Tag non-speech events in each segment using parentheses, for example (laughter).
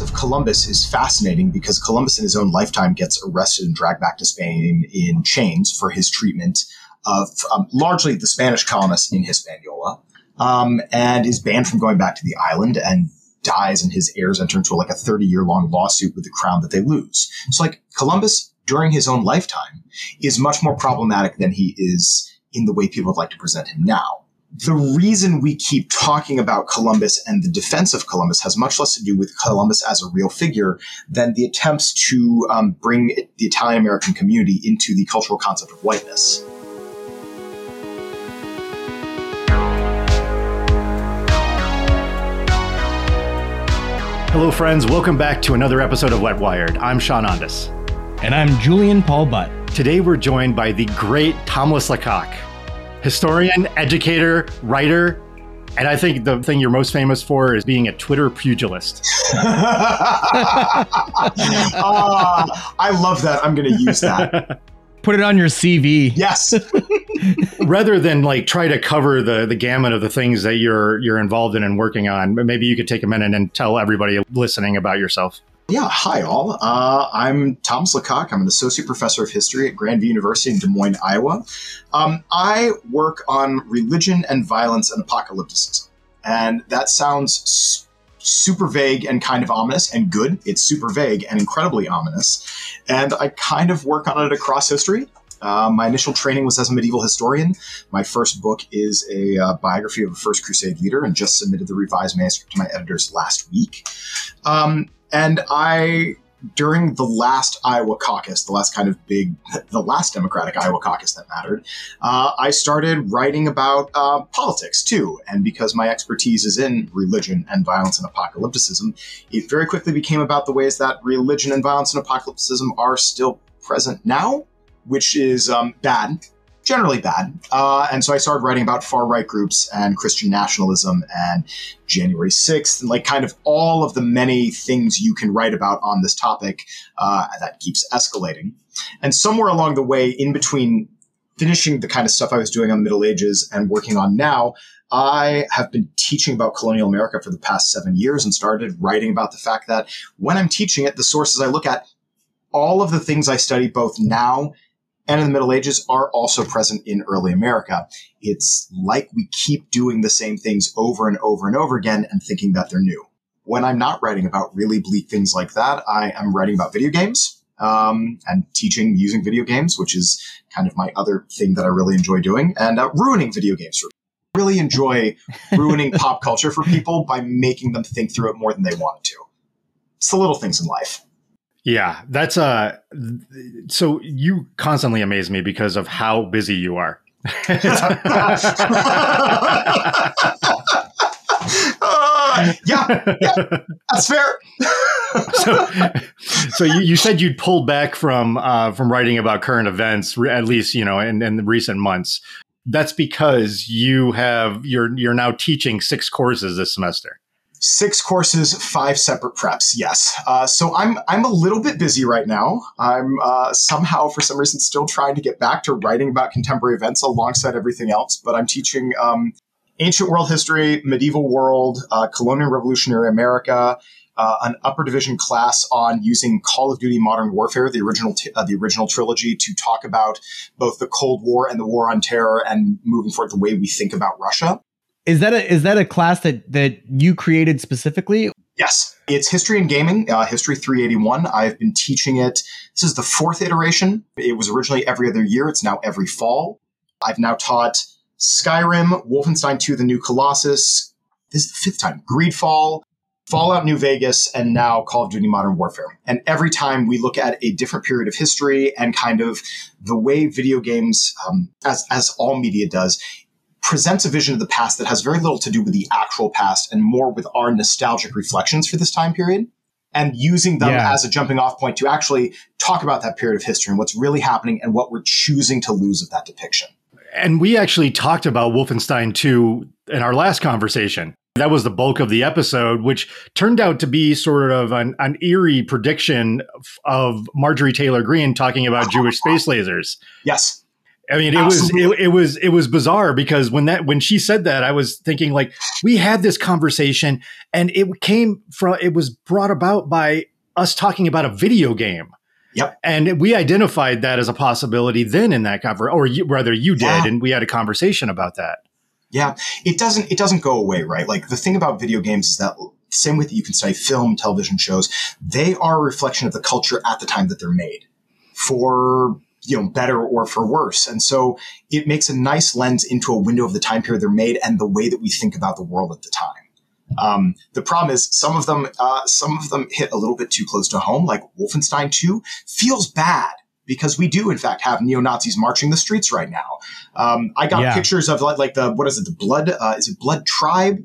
of Columbus is fascinating because Columbus in his own lifetime gets arrested and dragged back to Spain in chains for his treatment of um, largely the Spanish colonists in Hispaniola, um, and is banned from going back to the island and dies and his heirs enter into like a 30 year long lawsuit with the crown that they lose. So like Columbus during his own lifetime is much more problematic than he is in the way people would like to present him now the reason we keep talking about Columbus and the defense of Columbus has much less to do with Columbus as a real figure than the attempts to um, bring the Italian American community into the cultural concept of whiteness. Hello, friends. Welcome back to another episode of Wetwired. I'm Sean Ondas. And I'm Julian Paul Butt. Today, we're joined by the great Thomas Lecaque historian, educator, writer, and I think the thing you're most famous for is being a Twitter pugilist. uh, (laughs) I love that. I'm going to use that. (laughs) Put it on your CV. Yes. (laughs) Rather than like try to cover the the gamut of the things that you're you're involved in and working on, maybe you could take a minute and tell everybody listening about yourself. Yeah, hi all. Uh, I'm Thomas Lecaque. I'm an associate professor of history at Grandview University in Des Moines, Iowa. Um, I work on religion and violence and apocalypticism. And that sounds super vague and kind of ominous and good. It's super vague and incredibly ominous. And I kind of work on it across history. Uh, my initial training was as a medieval historian. My first book is a uh, biography of a First Crusade leader and just submitted the revised manuscript to my editors last week. Um, and I, during the last Iowa caucus, the last kind of big, (laughs) the last Democratic Iowa caucus that mattered, uh, I started writing about uh, politics too. And because my expertise is in religion and violence and apocalypticism, it very quickly became about the ways that religion and violence and apocalypticism are still present now, which is um, bad generally bad. Uh, and so I started writing about far right groups and Christian nationalism and January 6th and like kind of all of the many things you can write about on this topic uh, that keeps escalating. And somewhere along the way, in between finishing the kind of stuff I was doing on the Middle Ages and working on now, I have been teaching about colonial America for the past seven years and started writing about the fact that when I'm teaching it, the sources I look at, all of the things I study both now and in the Middle Ages are also present in early America. It's like we keep doing the same things over and over and over again and thinking that they're new. When I'm not writing about really bleak things like that, I am writing about video games um, and teaching using video games, which is kind of my other thing that I really enjoy doing, and uh, ruining video games for really enjoy (laughs) ruining pop culture for people by making them think through it more than they wanted to. It's the little things in life. Yeah, that's uh so you constantly amaze me because of how busy you are. uh, (laughs) yeah, yeah, that's fair. (laughs) so, so you, you said you'd pulled back from uh, from writing about current events, at least you know, in, in the recent months. That's because you have you're you're now teaching six courses this semester six courses, five separate preps. Yes. Uh, so I'm I'm a little bit busy right now. I'm uh, somehow, for some reason, still trying to get back to writing about contemporary events alongside everything else. But I'm teaching um, ancient world history, medieval world, uh, colonial revolutionary America. Uh, an upper division class on using Call of Duty Modern Warfare, the original t- uh, the original trilogy, to talk about both the Cold War and the War on Terror, and moving forward the way we think about Russia. Is that a is that a class that that you created specifically? Yes, it's history and gaming, uh, history 381. I've been teaching it. This is the fourth iteration. It was originally every other year. It's now every fall. I've now taught Skyrim, Wolfenstein 2: The New Colossus. This is the fifth time. Greedfall, Fallout New Vegas, and now Call of Duty Modern Warfare. And every time we look at a different period of history and kind of the way video games, um, as, as all media does, presents a vision of the past that has very little to do with the actual past and more with our nostalgic reflections for this time period and using them yeah. as a jumping off point to actually talk about that period of history and what's really happening and what we're choosing to lose of that depiction. And we actually talked about Wolfenstein 2 in our last conversation. That was the bulk of the episode, which turned out to be sort of an, an eerie prediction of Marjorie Taylor Greene talking about Jewish space lasers. Yes I mean, it Absolutely. was it, it, was it was bizarre because when that when she said that, I was thinking like we had this conversation, and it came from it was brought about by us talking about a video game. Yep. And we identified that as a possibility then in that conversation, or you, rather, you did, yeah. and we had a conversation about that. Yeah, it doesn't it doesn't go away, right? Like the thing about video games is that same way that you can study film, television shows, they are a reflection of the culture at the time that they're made, for you know better or for worse. And so it makes a nice lens into a window of the time period they're made and the way that we think about the world at the time. Um, the problem is some of them, uh, some of them hit a little bit too close to home. Like Wolfenstein 2 feels bad because we do in fact have neo Nazis marching the streets right now. Um, I got yeah. pictures of like, like, the what is it? The blood uh, is it Blood Tribe?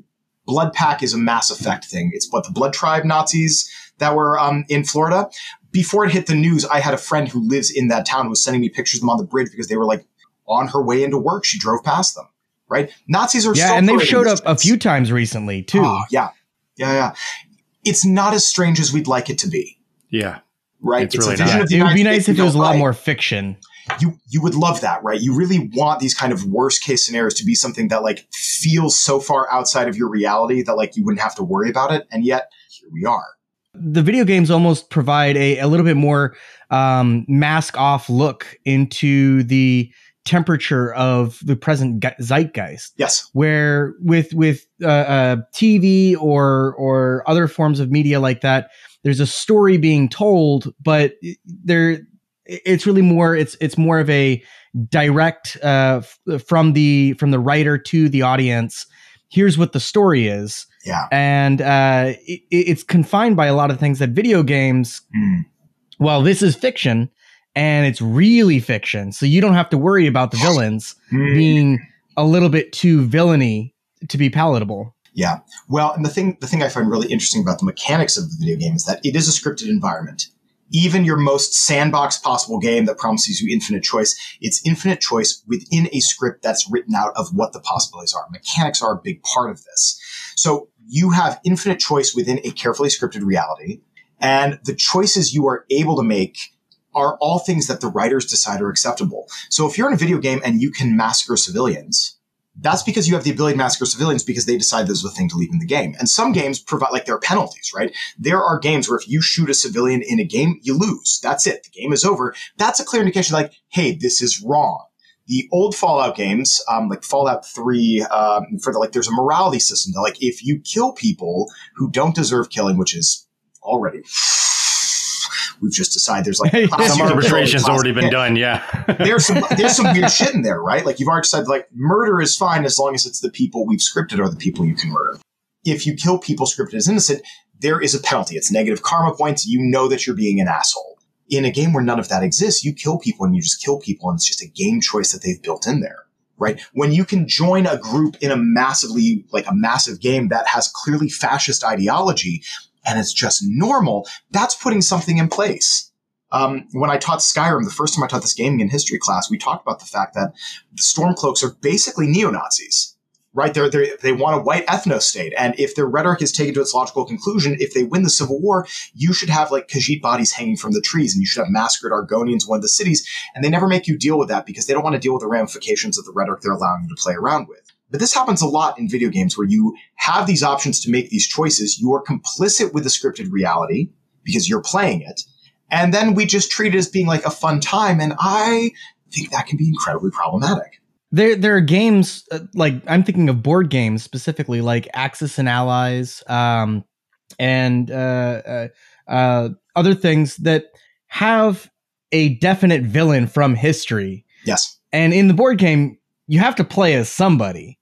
Blood Pack is a Mass Effect thing. It's what the Blood Tribe Nazis that were um, in Florida. Before it hit the news, I had a friend who lives in that town who was sending me pictures of them on the bridge because they were like on her way into work. She drove past them right? Nazis are yeah, and they've showed up a few times recently too. Oh, yeah, yeah, yeah. It's not as strange as we'd like it to be. Yeah, right. It's, it's really not. It would be nice if it was a lot more fiction. You you would love that, right? You really want these kind of worst case scenarios to be something that like feels so far outside of your reality that like you wouldn't have to worry about it, and yet here we are. The video games almost provide a, a little bit more um, mask off look into the temperature of the present zeitgeist. Yes. Where with with uh, uh, TV or or other forms of media like that, there's a story being told, but there it's really more it's it's more of a direct uh, from the from the writer to the audience. Here's what the story is. Yeah. And uh, it, it's confined by a lot of things that video games. Mm. Well, this is fiction and it's really fiction. So you don't have to worry about the villains hmm. being a little bit too villainy to be palatable. Yeah. Well, and the thing the thing I find really interesting about the mechanics of the video game is that it is a scripted environment. Even your most sandbox possible game that promises you infinite choice, it's infinite choice within a script that's written out of what the possibilities are. Mechanics are a big part of this. So you have infinite choice within a carefully scripted reality, and the choices you are able to make are all things that the writers decide are acceptable. So if you're in a video game and you can massacre civilians, that's because you have the ability to massacre civilians because they decide this is the thing to leave in the game. And some games provide, like, there are penalties, right? There are games where if you shoot a civilian in a game, you lose. That's it. The game is over. That's a clear indication, like, hey, this is wrong. The old Fallout games, um, like Fallout 3, um, for the, like, there's a morality system that, like, if you kill people who don't deserve killing, which is already we've just decided there's like (laughs) some arbitration's already been done. Yeah, (laughs) there's some there's some weird (laughs) shit in there, right? Like you've already decided like murder is fine as long as it's the people we've scripted are the people you can murder. If you kill people scripted as innocent, there is a penalty. It's negative karma points. You know that you're being an asshole. In a game where none of that exists, you kill people and you just kill people, and it's just a game choice that they've built in there right? When you can join a group in a massively, like a massive game that has clearly fascist ideology, and it's just normal, that's putting something in place. Um, when I taught Skyrim, the first time I taught this gaming and history class, we talked about the fact that the Stormcloaks are basically neo Nazis, right? They're, they're, they want a white ethno state. And if their rhetoric is taken to its logical conclusion, if they win the Civil War, you should have like Khajiit bodies hanging from the trees and you should have massacred Argonians one of the cities. And they never make you deal with that because they don't want to deal with the ramifications of the rhetoric they're allowing you to play around with. But this happens a lot in video games where you have these options to make these choices. You are complicit with the scripted reality because you're playing it. And then we just treat it as being like a fun time. And I think that can be incredibly problematic. There, there are games uh, like I'm thinking of board games specifically, like Axis and Allies, um, and uh, uh, uh other things that have a definite villain from history. Yes. And in the board game, you have to play as somebody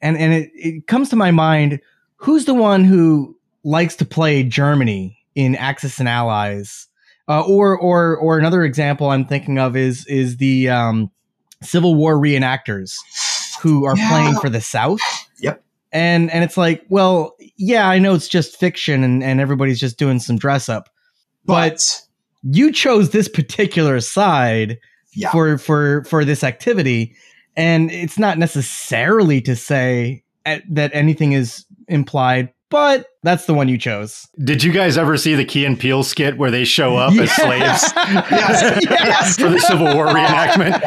and and it, it comes to my mind who's the one who likes to play Germany in Axis and Allies, uh, or or or another example I'm thinking of is is the um, Civil War reenactors who are yeah. playing for the South. Yep. And and it's like, well, yeah, I know it's just fiction and and everybody's just doing some dress up, but, but you chose this particular side yeah. for for for this activity and it's not necessarily to say that anything is implied but that's the one you chose. Did you guys ever see the Key and Peele skit where they show up as slaves (laughs) Yes. Yes. for the Civil War (laughs) reenactment?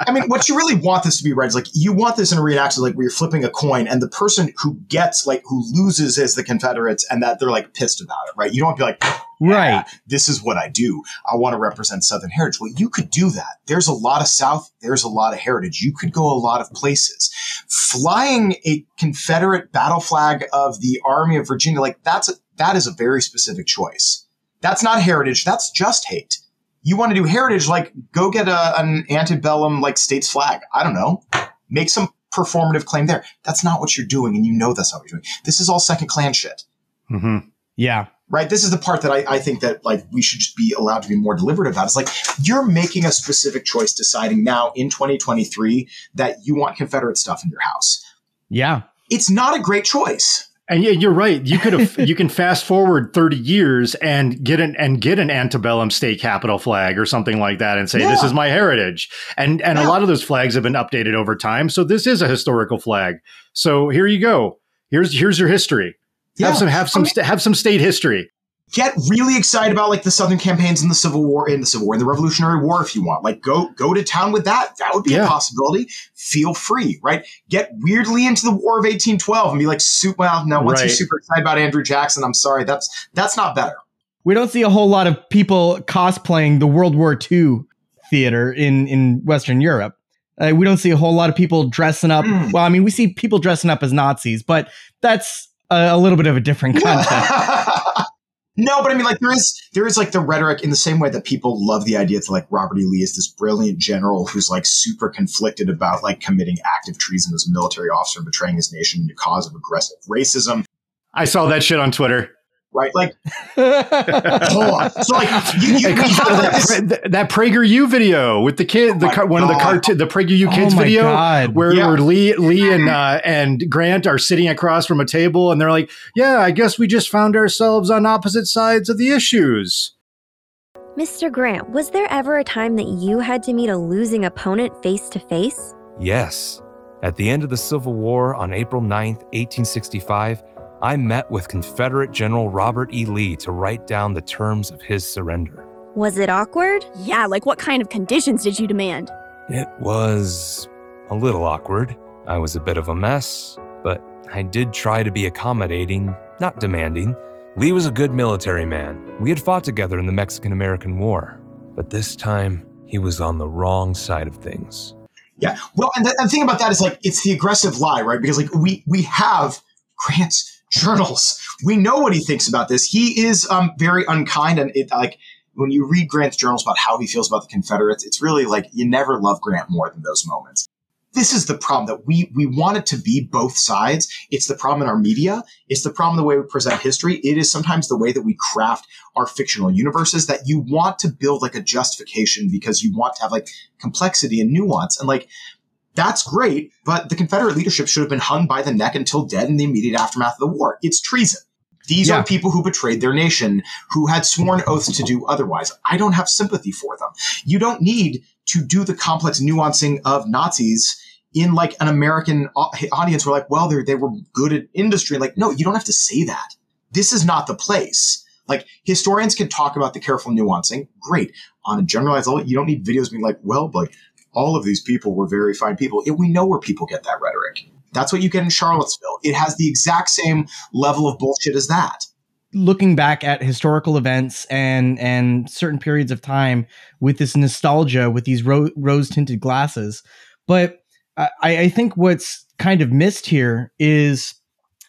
I mean, what you really want this to be, right, is like you want this in a reenactment, like where you're flipping a coin, and the person who gets, like, who loses is the Confederates, and that they're like pissed about it, right? You don't want to be like, Right. "Yeah, this is what I do. I want to represent Southern heritage. Well, you could do that. There's a lot of South. There's a lot of heritage. You could go a lot of places. Flying a Confederate battle flag of the Army of Virginia, like that's a, that is a very specific choice. That's not heritage. That's just hate. You want to do heritage, like go get a, an antebellum like state's flag. I don't know. Make some performative claim there. That's not what you're doing, and you know that's not what you're doing. This is all second Klan shit hmm Yeah. Right? This is the part that I, I think that like we should just be allowed to be more deliberate about. It's like you're making a specific choice, deciding now in 2023 that you want Confederate stuff in your house. Yeah. It's not a great choice. And yeah, you're right. You could have you can fast forward 30 years and get an and get an antebellum state capitol flag or something like that and say this is my heritage. And and a lot of those flags have been updated over time. So this is a historical flag. So here you go. Here's here's your history. Yeah. Have some have some sta- have some state history. Get really excited about like the Southern campaigns in the Civil War, in the Civil War, in the Revolutionary War, if you want. Like go go to town with that. That would be Yeah. a possibility. Feel free, right? Get weirdly into the War of 1812 and be like, super. Well, no, once you're super excited about Andrew Jackson, I'm sorry, that's that's not better. We don't see a whole lot of people cosplaying the World War II theater in, in Western Europe. Uh, we don't see a whole lot of people dressing up. Mm. Well, I mean, we see people dressing up as Nazis, but that's a, a little bit of a different (laughs) context. no, but I mean, like there is there is like the rhetoric in the same way that people love the idea that like Robert E. Lee is this brilliant general who's like super conflicted about like committing active treason as a military officer and betraying his nation in the cause of aggressive racism, I saw that shit on Twitter. Right? Like, (laughs) hold on. So like you, you It we comes out have that, this. Pra- that PragerU video with the kid, the Oh my car, one of the God. cartoon, the PragerU kids oh video. God. where, Yeah. where Lee Lee and uh, and Grant are sitting across from a table, and they're like, "Yeah, I guess we just found ourselves on opposite sides of the issues." Mr. Grant, was there ever a time that you had to meet a losing opponent face to face? Yes. At the end of the Civil War on April 9th, 1865, I met with Confederate General Robert E. Lee to write down the terms of his surrender. Was it awkward? Yeah, like what kind of conditions did you demand? It was a little awkward. I was a bit of a mess, but I did try to be accommodating, not demanding. Lee was a good military man. We had fought together in the Mexican American War, but this time he was on the wrong side of things. Yeah. Well, and the, and the thing about that is like it's the aggressive lie, right? Because like we we have Grant's journals. We know what he thinks about this. He is um very unkind, and it like when you read Grant's journals about how he feels about the Confederates, it's really like you never love Grant more than those moments. This is the problem that we we want it to be both sides. It's the problem in our media. It's the problem the way we present history. It is sometimes the way that we craft our fictional universes that you want to build like a justification because you want to have like complexity and nuance. And like, that's great, but the Confederate leadership should have been hung by the neck until dead in the immediate aftermath of the war. It's treason. These Yeah. are people who betrayed their nation, who had sworn oaths to do otherwise. I don't have sympathy for them. You don't need to do the complex nuancing of Nazis in like an American au- audience where like, well, they they were good at industry. Like, no, you don't have to say that. This is not the place. Like historians can talk about the careful nuancing. Great. On a generalized level, you don't need videos being like, well, like all of these people were very fine people. Yeah, we know where people get that rhetoric. That's what you get in Charlottesville. It has the exact same level of bullshit as that. looking back at historical events and and certain periods of time with this nostalgia with these ro- rose tinted glasses but I, I think what's kind of missed here is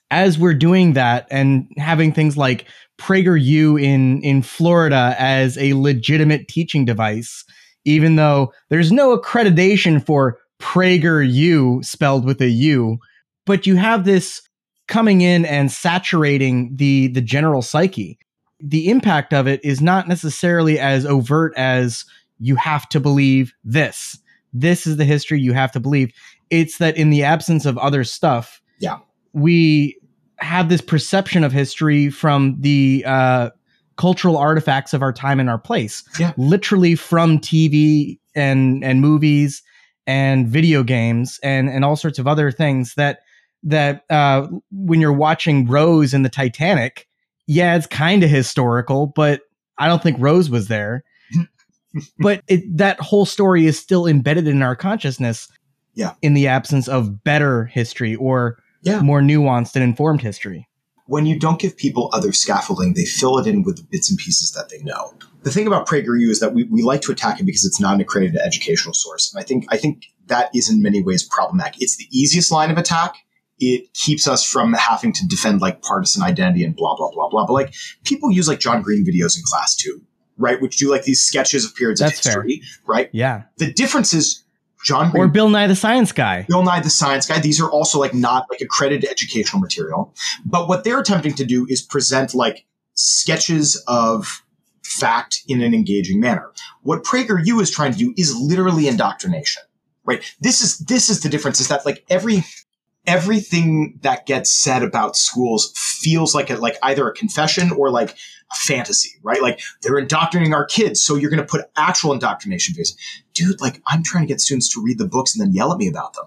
as we're doing that and having things like PragerU in in Florida as a legitimate teaching device, even though there's no accreditation for PragerU spelled with a U, but you have this coming in and saturating the the general psyche. The impact of it is not necessarily as overt as you have to believe this. This is the history you have to believe. It's that in the absence of other stuff, Yeah. we have this perception of history from the uh, cultural artifacts of our time and our place. Yeah. Literally from TV and and movies and video games and and all sorts of other things that that uh, when you're watching Rose in the Titanic, yeah, it's kind of historical, but I don't think Rose was there. (laughs) but it, that whole story is still embedded in our consciousness. Yeah. In the absence of better history or Yeah. more nuanced and informed history. When you don't give people other scaffolding, they fill it in with the bits and pieces that they know. The thing about PragerU is that we, we like to attack it because it's not an accredited educational source. And I think I think that is in many ways problematic. It's the easiest line of attack. It keeps us from having to defend like partisan identity and blah blah blah blah. But like people use like John Green videos in class too, right? Which do like these sketches of periods That's of fair. history, right? Yeah. The difference is John Or Bill Nye the Science Guy. Bill Nye the Science Guy. These are also like not like accredited educational material. But what they're attempting to do is present like sketches of fact in an engaging manner. What PragerU is trying to do is literally indoctrination. Right? This is this is the difference is that like every everything that gets said about schools feels like a, like either a confession or like a fantasy, right? Like they're indoctrinating our kids, so you're going to put actual indoctrination videos. Dude, like I'm trying to get students to read the books and then yell at me about them.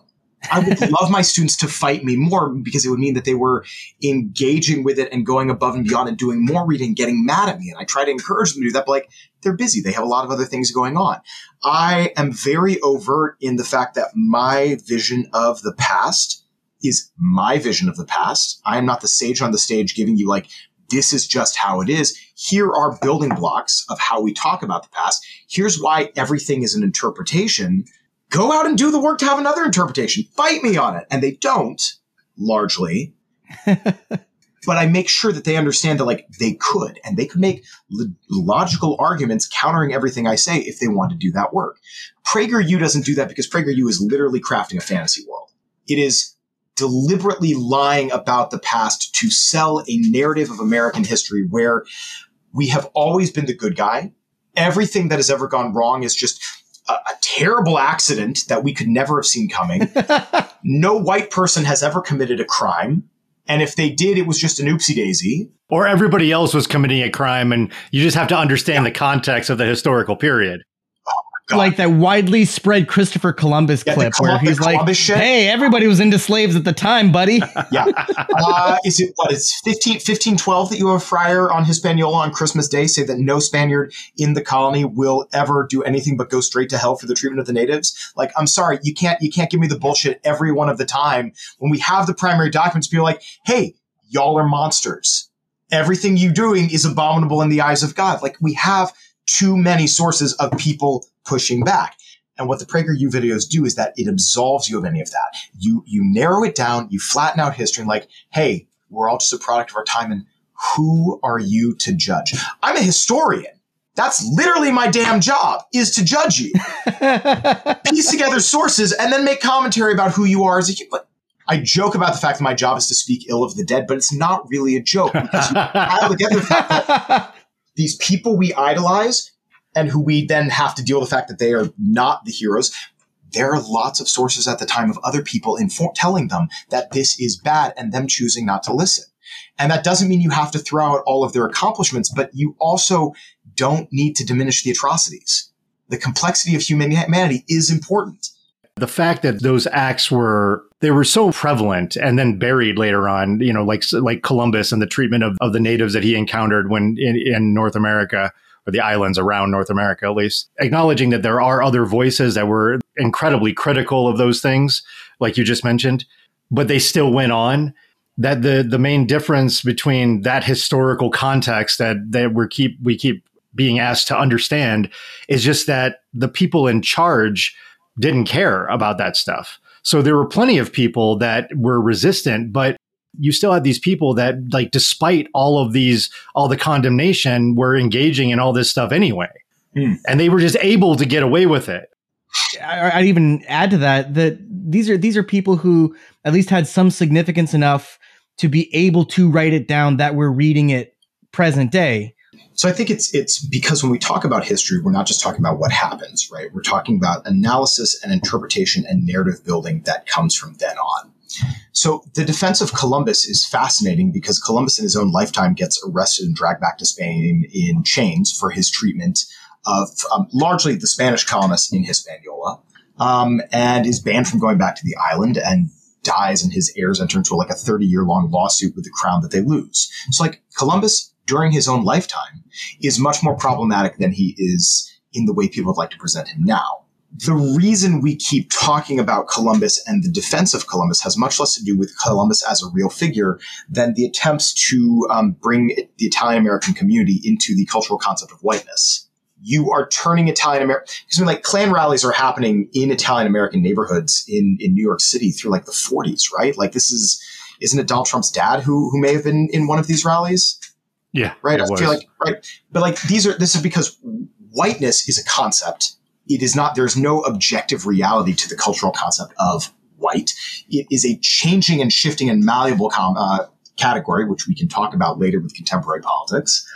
I would (laughs) love my students to fight me more because it would mean that they were engaging with it and going above and beyond and doing more reading, getting mad at me. And I try to encourage them to do that, but like they're busy. They have a lot of other things going on. I am very overt in the fact that my vision of the past is my vision of the past. I am not the sage on the stage giving you like, this is just how it is. Here are building blocks of how we talk about the past. Here's why everything is an interpretation. Go out and do the work to have another interpretation. Fight me on it. And they don't, largely. (laughs) but I make sure that they understand that like they could and they could make lo- logical arguments countering everything I say if they want to do that work. PragerU doesn't do that because PragerU is literally crafting a fantasy world. It is deliberately lying about the past to sell a narrative of American history where we have always been the good guy. Everything that has ever gone wrong is just a, a terrible accident that we could never have seen coming. (laughs) no white person has ever committed a crime. And if they did, it was just an oopsie daisy. Or everybody else was committing a crime, and you just have to understand the context of the historical period. God. like that widely spread Christopher Columbus Yeah, clip where Colum- he's like, shit. "Hey, everybody was into slaves at the time, buddy." (laughs) Yeah. Uh, is it what? It's 15, 1512 that you have a friar on Hispaniola on Christmas Day say that no Spaniard in the colony will ever do anything but go straight to hell for the treatment of the natives. Like, I'm sorry, you can't you can't give me the bullshit every one of the time when we have the primary documents. Be like, hey, y'all are monsters. Everything you doing is abominable in the eyes of God. Like we have too many sources of people pushing back. And what the PragerU videos do is that it absolves you of any of that. You you narrow it down, you flatten out history, and like, hey, we're all just a product of our time, and who are you to judge? I'm a historian. That's literally my damn job is to judge you, (laughs) piece together sources, and then make commentary about who you are as a human. I joke about the fact that my job is to speak ill of the dead, but it's not really a joke because you pile together the fact that (laughs) these people we idolize and who we then have to deal with the fact that they are not the heroes. There are lots of sources at the time of other people inform- telling them that this is bad and them choosing not to listen. And that doesn't mean you have to throw out all of their accomplishments, but you also don't need to diminish the atrocities. The complexity of human- humanity is important. the fact that those acts were they were so prevalent and then buried later on you know like like columbus and the treatment of, of the natives that he encountered when in, in north america or the islands around north america at least acknowledging that there are other voices that were incredibly critical of those things like you just mentioned but they still went on that the the main difference between that historical context that that we keep we keep being asked to understand is just that the people in charge didn't care about that stuff. So there were plenty of people that were resistant, but you still had these people that like despite all of these all the condemnation were engaging in all this stuff anyway. Hmm. And they were just able to get away with it. I- I'd even add to that that these are these are people who at least had some significance enough to be able to write it down that we're reading it present day. So I think it's it's because when we talk about history, we're not just talking about what happens, right? We're talking about analysis and interpretation and narrative building that comes from then on. So the defense of Columbus is fascinating because Columbus in his own lifetime gets arrested and dragged back to Spain in chains for his treatment of um, largely the Spanish colonists in Hispaniola, um, and is banned from going back to the island and dies and his heirs enter into like a 30 year long lawsuit with the crown that they lose. So like Columbus during his own lifetime is much more problematic than he is in the way people would like to present him now. The reason we keep talking about Columbus and the defense of Columbus has much less to do with Columbus as a real figure than the attempts to um, bring the Italian American community into the cultural concept of whiteness you are turning Italian American because I mean, like Klan rallies are happening in Italian American neighborhoods in in New York City through like the 40s, right? Like this is isn't it Donald Trump's dad who who may have been in one of these rallies? Yeah, right. I was. feel like right, but like these are this is because whiteness is a concept. It is not. There's no objective reality to the cultural concept of white. It is a changing and shifting and malleable com, uh, category, which we can talk about later with contemporary politics.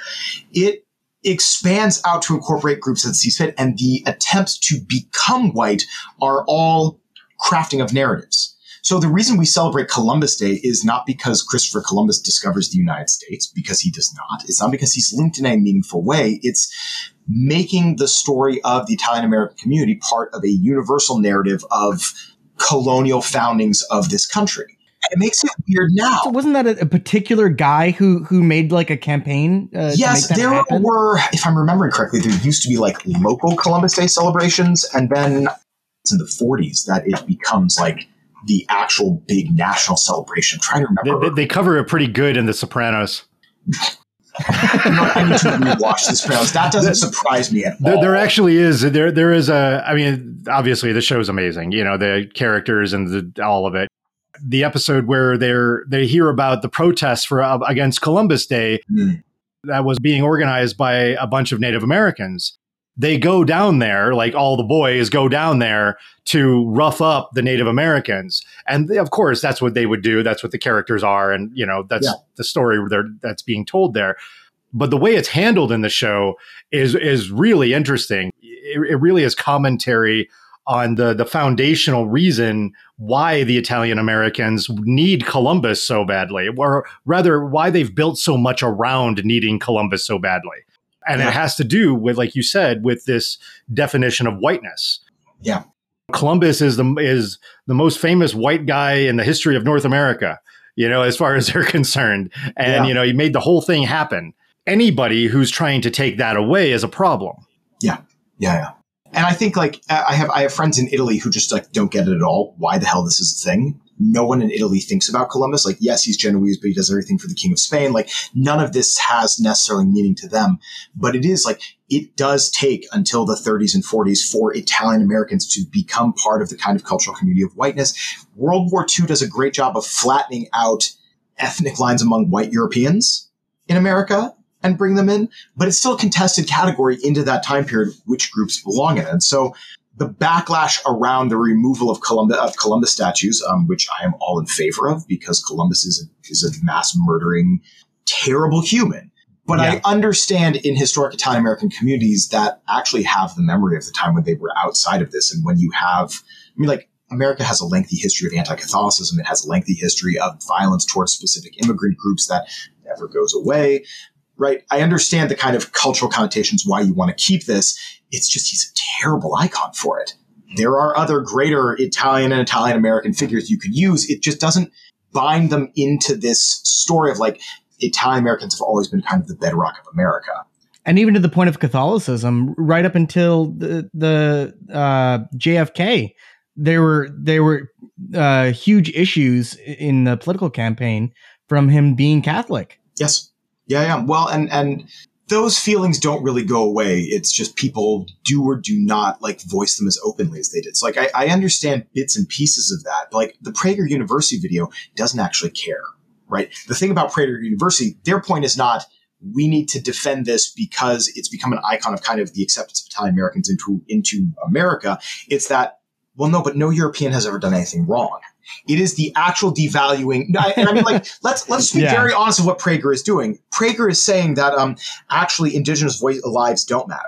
It expands out to incorporate groups that sees fit, and the attempts to become white are all crafting of narratives. So the reason we celebrate Columbus Day is not because Christopher Columbus discovers the United States, because he does not. It's not because he's linked in a meaningful way. It's making the story of the Italian American community part of a universal narrative of colonial foundings of this country it makes it weird now. So wasn't that a, a, particular guy who who made like a campaign? Uh, yes, there happen? were. If I'm remembering correctly, there used to be like local Columbus Day celebrations, and then it's in the 40s that it becomes like the actual big national celebration. I'm trying to remember. They, they, cover it pretty good in The Sopranos. I need to rewatch The Sopranos. That doesn't surprise me at there, all. There actually is. There, there is a. I mean, obviously, the show's amazing. You know, the characters and the, all of it the episode where they're they hear about the protests for uh, against Columbus Day mm. that was being organized by a bunch of Native Americans. They go down there, like all the boys go down there to rough up the Native Americans, and they, of course that's what they would do. That's what the characters are, and you know that's yeah. the story that's being told there. But the way it's handled in the show is is really interesting. It, it really is commentary on the the foundational reason why the Italian Americans need Columbus so badly, or rather, why they've built so much around needing Columbus so badly. And yeah. it has to do with, like you said, with this definition of whiteness. Yeah. Columbus is the is the most famous white guy in the history of North America, you know, as far as (laughs) they're concerned. And yeah. you know, he made the whole thing happen. Anybody who's trying to take that away is a problem. Yeah. Yeah, yeah. And I think like I have I have friends in Italy who just like don't get it at all. Why the hell this is a thing? No one in Italy thinks about Columbus. Like, yes, he's Genoese, but he does everything for the King of Spain. Like, none of this has necessarily meaning to them. But it is like it does take until the 30s and 40s for Italian Americans to become part of the kind of cultural community of whiteness. World War II does a great job of flattening out ethnic lines among white Europeans in America and bring them in, but it's still a contested category into that time period, which groups belong in. And so the backlash around the removal of Columbus, of Columbus statues, um, which I am all in favor of because Columbus is a, is a mass murdering, terrible human. But yeah. I understand in historic Italian American communities that actually have the memory of the time when they were outside of this. And when you have, I mean, like, America has a lengthy history of anti-Catholicism. It has a lengthy history of violence towards specific immigrant groups that never goes away right? I understand the kind of cultural connotations why you want to keep this. It's just he's a terrible icon for it. There are other greater Italian and Italian American figures you could use. It just doesn't bind them into this story of like Italian Americans have always been kind of the bedrock of America. And even to the point of Catholicism, right up until the the uh, JFK, there were there were uh, huge issues in the political campaign from him being Catholic. Yes, yeah, yeah. Well, and and those feelings don't really go away. It's just people do or do not like voice them as openly as they did. So like I, I understand bits and pieces of that, like the Prager University video doesn't actually care, right? The thing about Prager University, their point is not we need to defend this because it's become an icon of kind of the acceptance of Italian Americans into into America. It's that well, no, but no European has ever done anything wrong. It is the actual devaluing. And I mean, like, (laughs) let's let's be yeah. very honest of what Prager is doing. Prager is saying that um, actually indigenous voice, lives don't matter.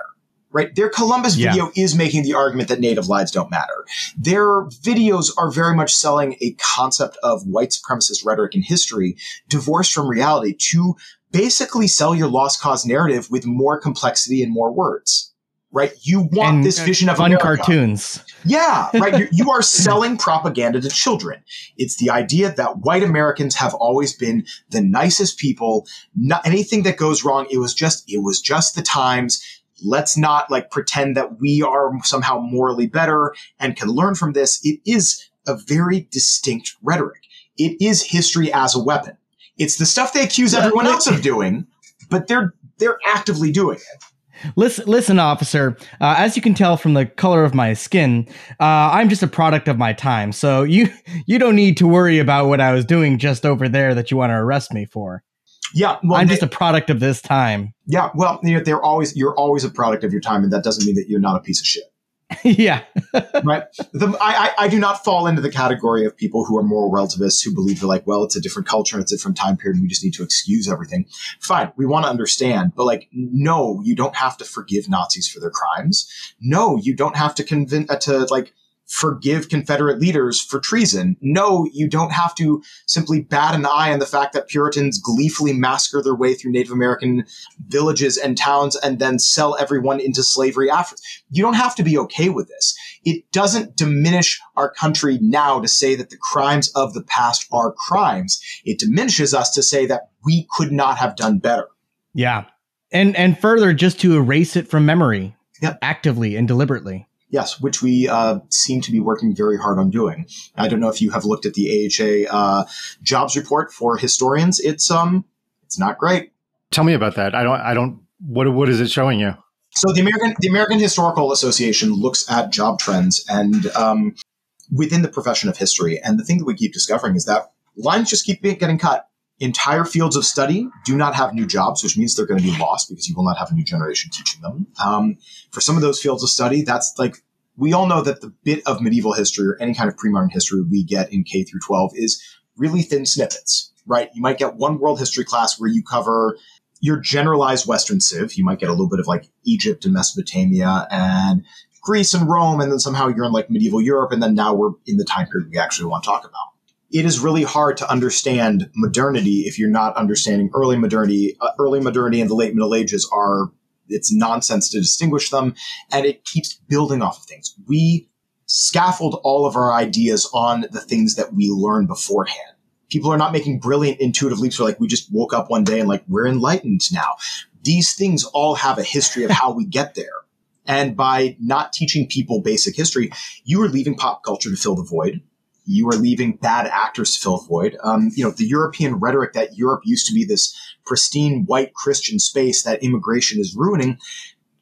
Right? Their Columbus yeah. video is making the argument that native lives don't matter. Their videos are very much selling a concept of white supremacist rhetoric in history, divorced from reality, to basically sell your lost cause narrative with more complexity and more words right? You want And, this vision of fun America. cartoons. Yeah, right. You're, you are (laughs) selling propaganda to children. It's the idea that white Americans have always been the nicest people. Not anything that goes wrong. It was just, it was just the times. Let's not like pretend that we are somehow morally better and can learn from this. It is a very distinct rhetoric. It is history as a weapon. It's the stuff they accuse everyone else of doing, but they're they're actively doing it. Listen, listen, officer. Uh, as you can tell from the color of my skin, uh, I'm just a product of my time. So you you don't need to worry about what I was doing just over there that you want to arrest me for. Yeah, well, I'm they- just a product of this time. yeah. Well, you know, they're always you're always a product of your time, and that doesn't mean that you're not a piece of shit. (laughs) yeah. (laughs) right? The, I, I, do not fall into the category of people who are moral relativists who believe they're like, well, it's a different culture and it's a different time period and we just need to excuse everything. Fine, we want to understand, but like, no, you don't have to forgive Nazis for their crimes. No, you don't have to convince uh, to like forgive Confederate leaders for treason. No, you don't have to simply bat an eye on the fact that Puritans gleefully massacre their way through Native American villages and towns and then sell everyone into slavery afterwards. You don't have to be okay with this. It doesn't diminish our country now to say that the crimes of the past are crimes. It diminishes us to say that we could not have done better. Yeah. And and further, just to erase it from memory, Yep. actively and deliberately. Yes, which we uh, seem to be working very hard on doing. I don't know if you have looked at the AHA uh, jobs report for historians. It's um, it's not great. Tell me about that. I don't. I don't. What What is it showing you? So the American the American Historical Association looks at job trends and um, within the profession of history. And the thing that we keep discovering is that lines just keep getting cut. Entire fields of study do not have new jobs, which means they're going to be lost because you will not have a new generation teaching them. Um, for some of those fields of study, that's like we all know that the bit of medieval history or any kind of pre-modern history we get in K through 12 is really thin snippets, right? You might get one world history class where you cover your generalized Western Civ. You might get a little bit of like Egypt and Mesopotamia and Greece and Rome, and then somehow you're in like medieval Europe, and then now we're in the time period we actually want to talk about. It is really hard to understand modernity if you're not understanding early modernity. Uh, early modernity and the late Middle Ages are it's nonsense to distinguish them, and it keeps building off of things. We scaffold all of our ideas on the things that we learn beforehand. People are not making brilliant intuitive leaps where like we just woke up one day and like we're enlightened now. These things all have a history of how we get there. And by not teaching people basic history, you are leaving pop culture to fill the void. You are leaving bad actors to fill the void. Um, you know, the European rhetoric that Europe used to be this pristine white Christian space that immigration is ruining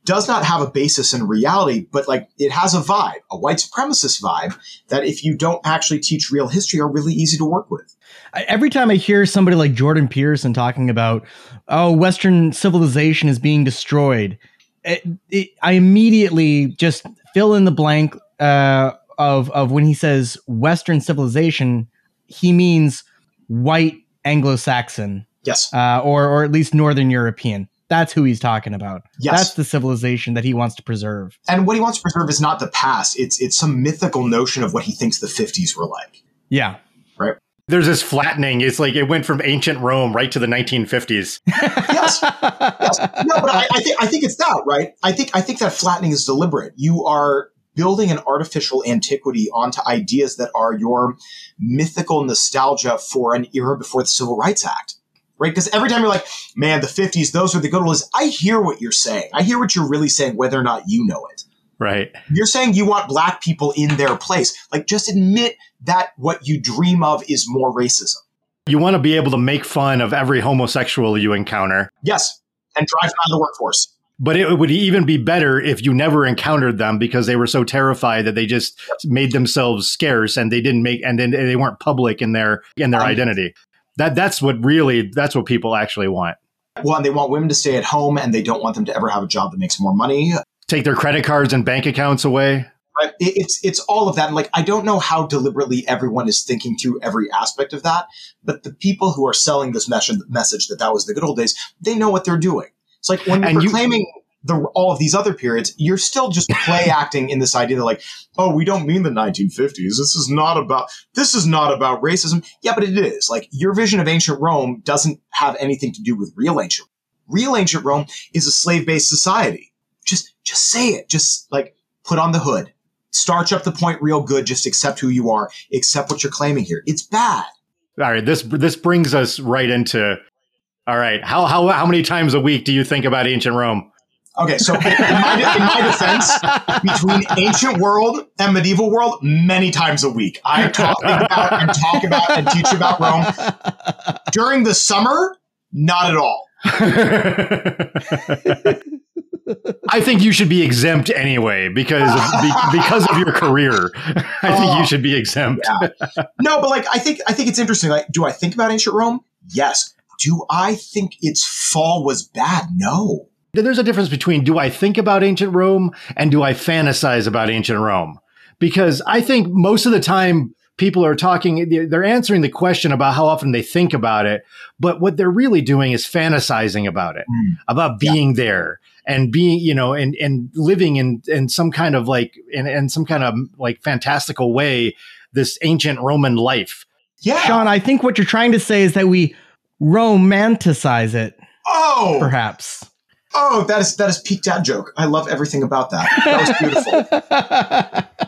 does not have a basis in reality, but like it has a vibe, a white supremacist vibe that if you don't actually teach real history are really easy to work with. Every time I hear somebody like Jordan Peterson talking about, oh, Western civilization is being destroyed, it, it, I immediately just fill in the blank uh, of of when he says Western civilization, he means white Anglo-Saxon, Yes. uh, or or at least Northern European. That's who he's talking about. Yes. That's the civilization that he wants to preserve. and what he wants to preserve is not the past. It's it's some mythical notion of what he thinks the 50s were like. Yeah. Right. There's this flattening. It's like it went from ancient Rome right to the 1950s. (laughs) Yes. yes. No, but I, I think I think it's that, right? I think I think that flattening is deliberate. You are building an artificial antiquity onto ideas that are your mythical nostalgia for an era before the Civil Rights Act. Right? Because every time you're like, man, the 50s, those were the good ones. I hear what you're saying. I hear what you're really saying, whether or not you know it. Right. You're saying you want black people in their place. Like, just admit that what you dream of is more racism. You want to be able to make fun of every homosexual you encounter, Yes. And drive them out of the workforce. But it would even be better if you never encountered them because they were so terrified that they just made themselves scarce and they didn't make and then they weren't public in their in their Um, identity. That that's what really that's what people actually want. Well, and they want women to stay at home and they don't want them to ever have a job that makes more money. Take their credit cards and bank accounts away. Right? It's it's all of that. And like I don't know how deliberately everyone is thinking through every aspect of that, but the people who are selling this mes- message that that was the good old days, they know what they're doing. It's like when And you're you- proclaiming the all of these other periods, you're still just (laughs) play acting in this idea that like, oh, we don't mean the 1950s. This is not about this is not about racism. Yeah, but it is. Like your vision of ancient Rome doesn't have anything to do with real ancient. Real ancient Rome is a slave-based society just just say it. Just like put on the hood. Starch up the point real good. Just accept who you are. Accept what you're claiming here. It's bad. All right, this this brings us right into. All right, how how how many times a week do you think about ancient Rome? Okay, so in my, in my defense, between ancient world and medieval world, many times a week, I talk about and talk about and teach about Rome. During the summer, not at all. I think you should be exempt anyway because of, be, because of your career. I think you oh. should be exempt. Yeah. No, but like I think I think it's interesting. Like, do I think about ancient Rome? Yes. Do I think its fall was bad? No. There's a difference between do I think about ancient Rome and do I fantasize about ancient Rome? Because I think most of the time people are talking, they're answering the question about how often they think about it, but what they're really doing is fantasizing about it, mm. about being yeah. there and being, you know, and and living in in some kind of like in, in some kind of like fantastical way this ancient Roman life. Yeah, Sean, I think what you're trying to say is that we romanticize it. Oh, perhaps. Oh, that is that is peak dad joke. I love everything about that. That was beautiful. (laughs)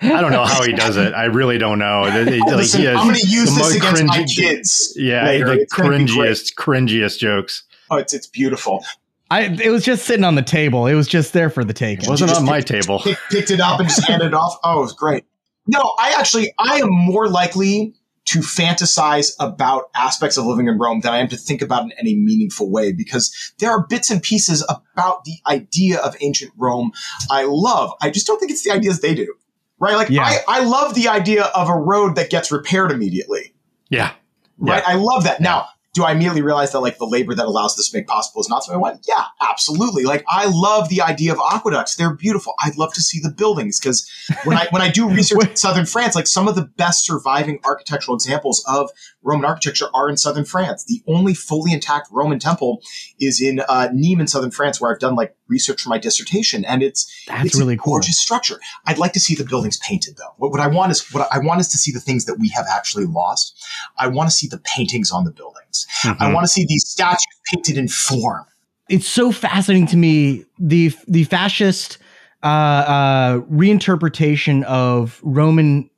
I don't know how he does it. I really don't know. Oh, listen, I'm going to use this against my kids. Yeah, later. the it's cringiest, cringiest jokes. Oh, it's it's beautiful. I it was just sitting on the table. It was just there for the take. It wasn't on my table. Pick, picked it up and just handed it off. Oh, it was great. No, I actually I am more likely to fantasize about aspects of living in Rome than I am to think about in any meaningful way because there are bits and pieces about the idea of ancient Rome I love. I just don't think it's the ideas they do. Right? Like yeah. I, I love the idea of a road that gets repaired immediately. Yeah. Right? Yeah. I love that. Now, do I immediately realize that like the labor that allows this to make possible is not something I want? Yeah, absolutely. Like I love the idea of aqueducts. They're beautiful. I'd love to see the buildings because when I when I do (laughs) research in southern France, like some of the best surviving architectural examples of Roman architecture are in southern France. The only fully intact Roman temple is in uh, Nîmes in southern France, where I've done like research for my dissertation, and it's that's it's really a cool. gorgeous structure. I'd like to see the buildings painted though. What, what I want is what I want is to see the things that we have actually lost. I want to see the paintings on the buildings. Mm-hmm. I want to see these statues painted in form. It's so fascinating to me the the fascist uh, uh, reinterpretation of Roman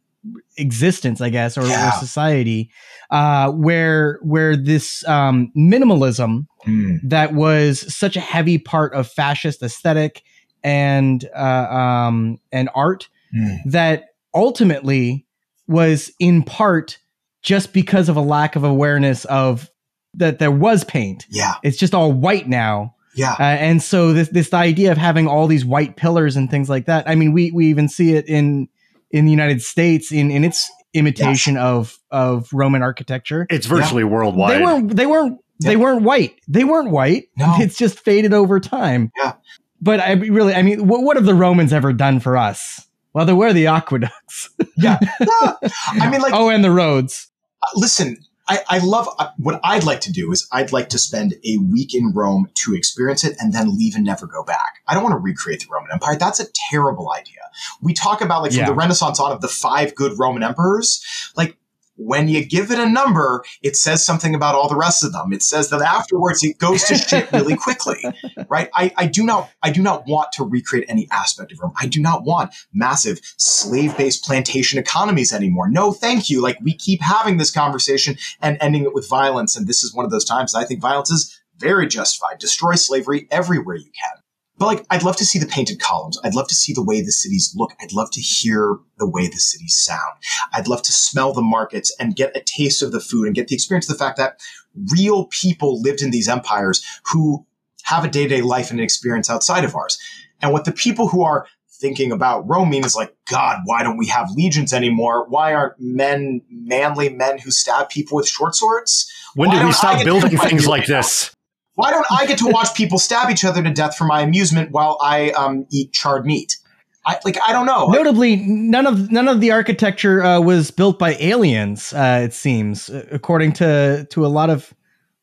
existence, I guess, or, yeah. or society, uh, where where this um, minimalism mm. that was such a heavy part of fascist aesthetic and uh, um, and art mm. that ultimately was in part just because of a lack of awareness of that there was paint. Yeah, it's just all white now. Yeah, uh, and so this this idea of having all these white pillars and things like that. I mean, we we even see it in in the United States in in its imitation yes. of of Roman architecture. It's virtually yeah. worldwide. They weren't they weren't yeah. they weren't white. They weren't white. No. (laughs) It's just faded over time. Yeah. But I really I mean what what have the Romans ever done for us? Well, they were the aqueducts. yeah. (laughs) I mean like Oh, and the roads. Uh, listen, I, I love uh, what I'd like to do is I'd like to spend a week in Rome to experience it and then leave and never go back. I don't want to recreate the Roman Empire. That's a terrible idea. We talk about like from yeah. the Renaissance on of the five good Roman emperors. Like when you give it a number, it says something about all the rest of them. It says that afterwards it goes to shit really quickly, (laughs) right? I, I do not, I do not want to recreate any aspect of Rome. I do not want massive slave-based plantation economies anymore. No, thank you. Like we keep having this conversation and ending it with violence, and this is one of those times I think violence is very justified. Destroy slavery everywhere you can. But like, I'd love to see the painted columns. I'd love to see the way the cities look. I'd love to hear the way the cities sound. I'd love to smell the markets and get a taste of the food and get the experience of the fact that real people lived in these empires who have a day to day life and an experience outside of ours. And what the people who are thinking about Rome mean is like, God, why don't we have legions anymore? Why aren't men manly men who stab people with short swords? When why did we stop building things like this? Why don't I get to watch people stab each other to death for my amusement while I um, eat charred meat? I, like I don't know. Notably, none of none of the architecture uh, was built by aliens. Uh, it seems, according to to a lot of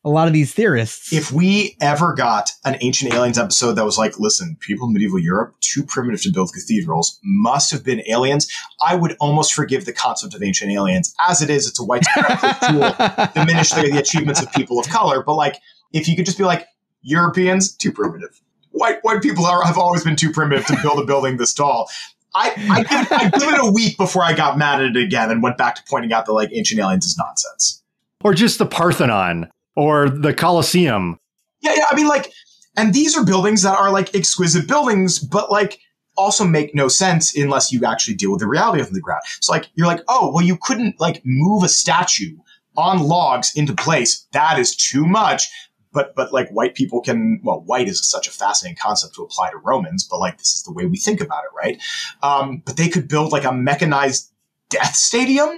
a lot of these theorists. If we ever got an ancient aliens episode that was like, listen, people in medieval Europe too primitive to build cathedrals must have been aliens, I would almost forgive the concept of ancient aliens. As it is, it's a white supremacist tool diminish the, the achievements of people of color. But like if you could just be like Europeans, too primitive. white white people are, have always been too primitive to build a building this tall. I I give, it, I give it a week before I got mad at it again and went back to pointing out that like ancient aliens is nonsense. Or just the Parthenon or the Colosseum. Yeah, yeah. I mean, like, and these are buildings that are like exquisite buildings, but like also make no sense unless you actually deal with the reality of the ground. So like, you're like, oh, well, you couldn't like move a statue on logs into place. That is too much. But but like white people can well, white is such a fascinating concept to apply to Romans, but like this is the way we think about it, right? Um, but they could build like a mechanized death stadium.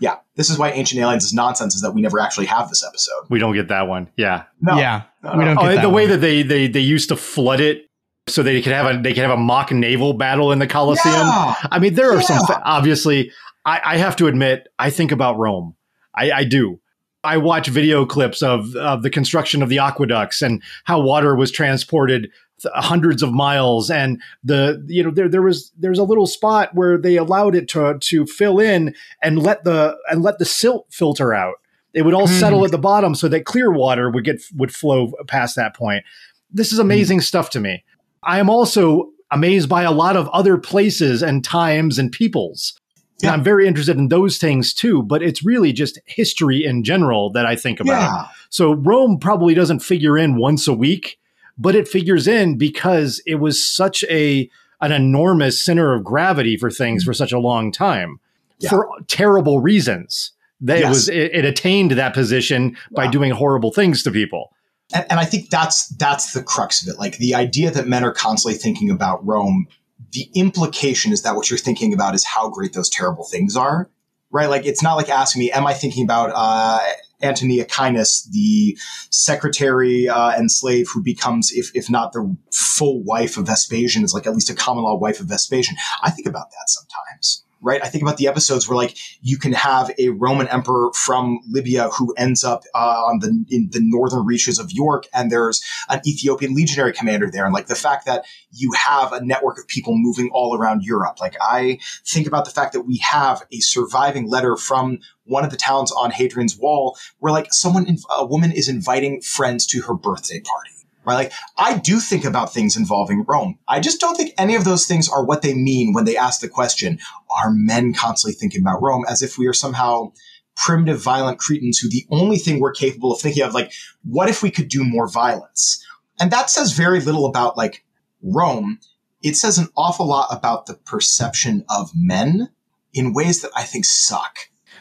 Yeah, this is why Ancient Aliens is nonsense. Is that we never actually have this episode? We don't get that one. Yeah. No, yeah, no, we don't Oh, get the that way that they, they they used to flood it so they could have a they could have a mock naval battle in the Colosseum. Yeah. I mean, there are some Yeah. fa- obviously. I, I have to admit, I think about Rome. I, I do. I watch video clips of of the construction of the aqueducts and how water was transported hundreds of miles, and the you know there there was there's a little spot where they allowed it to to fill in and let the and let the silt filter out. It would all Hmm. settle at the bottom so that clear water would get would flow past that point. This is amazing stuff to me. I am also amazed by a lot of other places and times and peoples. And Yeah. I'm very interested in those things too, but it's really just history in general that I think about. Yeah. So Rome probably doesn't figure in once a week, but it figures in because it was such a an enormous center of gravity for things mm-hmm. for such a long time Yeah. for terrible reasons. That it was it, it attained that position by doing horrible things to people. and, and I think that's that's the crux of it. Like the idea that men are constantly thinking about Rome. The implication is that what you're thinking about is how great those terrible things are, right? Like it's not like asking me, "Am I thinking about uh, Antonia Caenis, the secretary uh, and slave who becomes, if if not the full wife of Vespasian, is like at least a common law wife of Vespasian?" I think about that sometimes. Right, I think about the episodes where, like, you can have a Roman emperor from Libya who ends up uh, on the in the northern reaches of York, and there's an Ethiopian legionary commander there, and like the fact that you have a network of people moving all around Europe. Like I think about the fact that we have a surviving letter from one of the towns on Hadrian's Wall, where like someone, a woman, is inviting friends to her birthday party. Right? Like, I do think about things involving Rome. I just don't think any of those things are what they mean when they ask the question, are men constantly thinking about Rome as if we are somehow primitive, violent Cretans who the only thing we're capable of thinking of, like, what if we could do more violence? And that says very little about, like, Rome. It says an awful lot about the perception of men in ways that I think suck.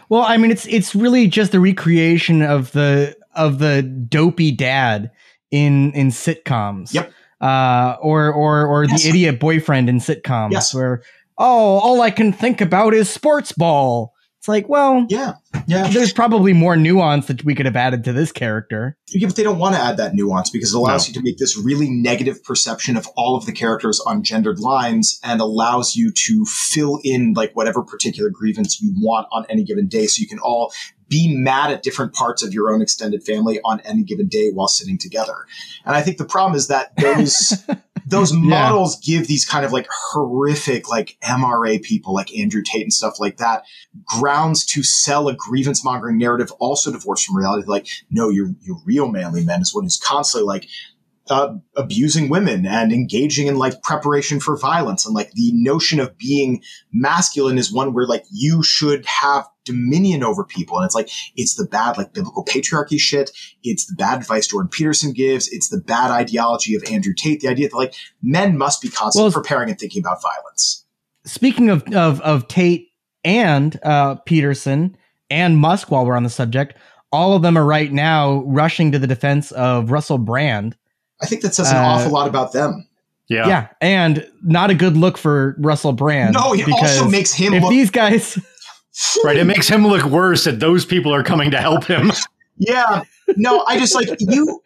Well, I mean, it's it's really just the recreation of the of the dopey dad in in sitcoms. Yep. Uh, or or or Yes. the idiot boyfriend in sitcoms. Yes. Where oh, all I can think about is sports ball. It's like, well, Yeah. Yeah. there's probably more nuance that we could have added to this character. Yeah, but they don't want to add that nuance because it allows No. you to make this really negative perception of all of the characters on gendered lines and allows you to fill in like whatever particular grievance you want on any given day so you can all be mad at different parts of your own extended family on any given day while sitting together. And I think the problem is that those (laughs) those models give these kind of like horrific like MRA people like Andrew Tate and stuff like that grounds to sell a grievance mongering narrative also divorced from reality like no your your real manly man is one who's constantly like uh, abusing women and engaging in like preparation for violence and like the notion of being masculine is one where like you should have dominion over people and it's like it's the bad like biblical patriarchy shit it's the bad advice jordan peterson gives it's the bad ideology of andrew tate the idea that like men must be constantly Well, preparing and thinking about violence Speaking of of, of Tate and uh, Peterson and Musk, while we're on the subject, all of them are right now rushing to the defense of Russell Brand. i think that says an Uh, awful lot about them Yeah. Yeah, and not a good look for Russell Brand. no it also makes him if look these guys Right. It makes him look worse that those people are coming to help him. (laughs) Yeah. No, I just like you.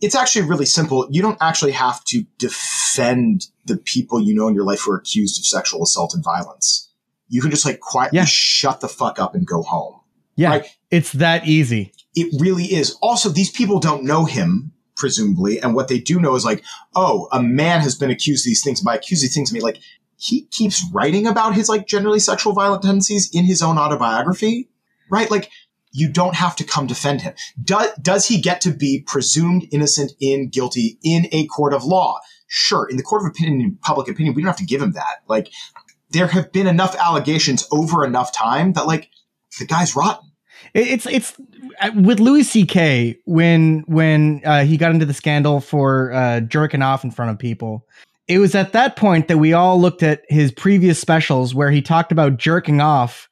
It's actually really simple. You don't actually have to defend the people you know in your life who are accused of sexual assault and violence. You can just like quietly Yeah. shut the fuck up and go home. Yeah, Right. it's that easy. It really is. Also, these people don't know him, presumably, and what they do know is like, oh, a man has been accused of these things. By accused of these things, I mean like he keeps writing about his like generally sexual violent tendencies in his own autobiography, right? Like you don't have to come defend him. Does does he get to be presumed innocent in guilty in a court of law? sure, in the court of opinion, public opinion, we don't have to give him that. Like, there have been enough allegations over enough time that like the guy's rotten. It's it's uh, with Louis C.K. when when uh, he got into the scandal for uh, jerking off in front of people. It was at that point that we all looked at his previous specials where he talked about jerking off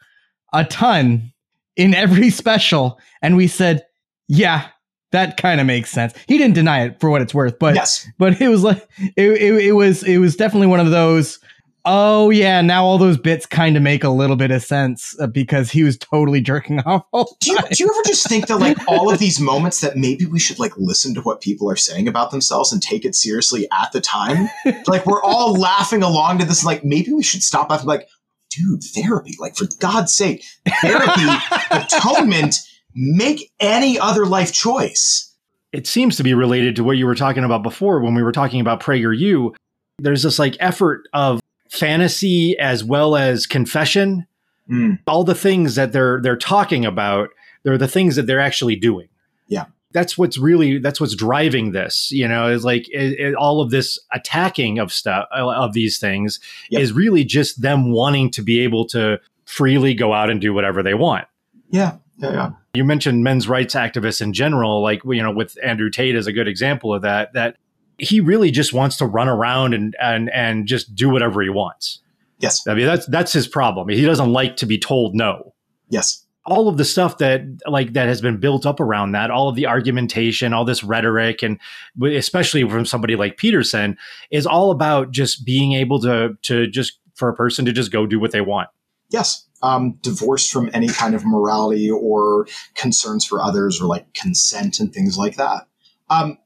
a ton in every (laughs) special, and we said, "Yeah, that kind of makes sense." He didn't deny it for what it's worth, but yes. but it was like it, it, it was it was definitely one of those oh yeah, now all those bits kind of make a little bit of sense uh, because he was totally jerking (laughs) off. Do you, do you ever just think that like (laughs) all of these moments that maybe we should like listen to what people are saying about themselves and take it seriously at the time? (laughs) like we're all laughing along to this. Like maybe we should stop after like, dude, therapy. Like for God's sake, therapy, atonement. Make any other life choice. It seems to be related to what you were talking about before when we were talking about PragerU. There's this like effort of fantasy as well as confession. Mm. All the things that they're they're talking about, they're the things that they're actually doing. Yeah. That's what's really that's what's driving this, you know, is like it, it, all of this attacking of stuff of these things yep. is really just them wanting to be able to freely go out and do whatever they want. Yeah. Yeah, yeah. You mentioned men's rights activists in general, like you know, with Andrew Tate as a good example of that. That he really just wants to run around and and and just do whatever he wants. Yes. I mean that's that's his problem. He doesn't like to be told no. Yes. All of the stuff that like that has been built up around that, all of the argumentation, all this rhetoric and especially from somebody like Peterson is all about just being able to to just for a person to just go do what they want. Yes. Um, divorced from any kind of morality or concerns for others or like consent and things like that. Um,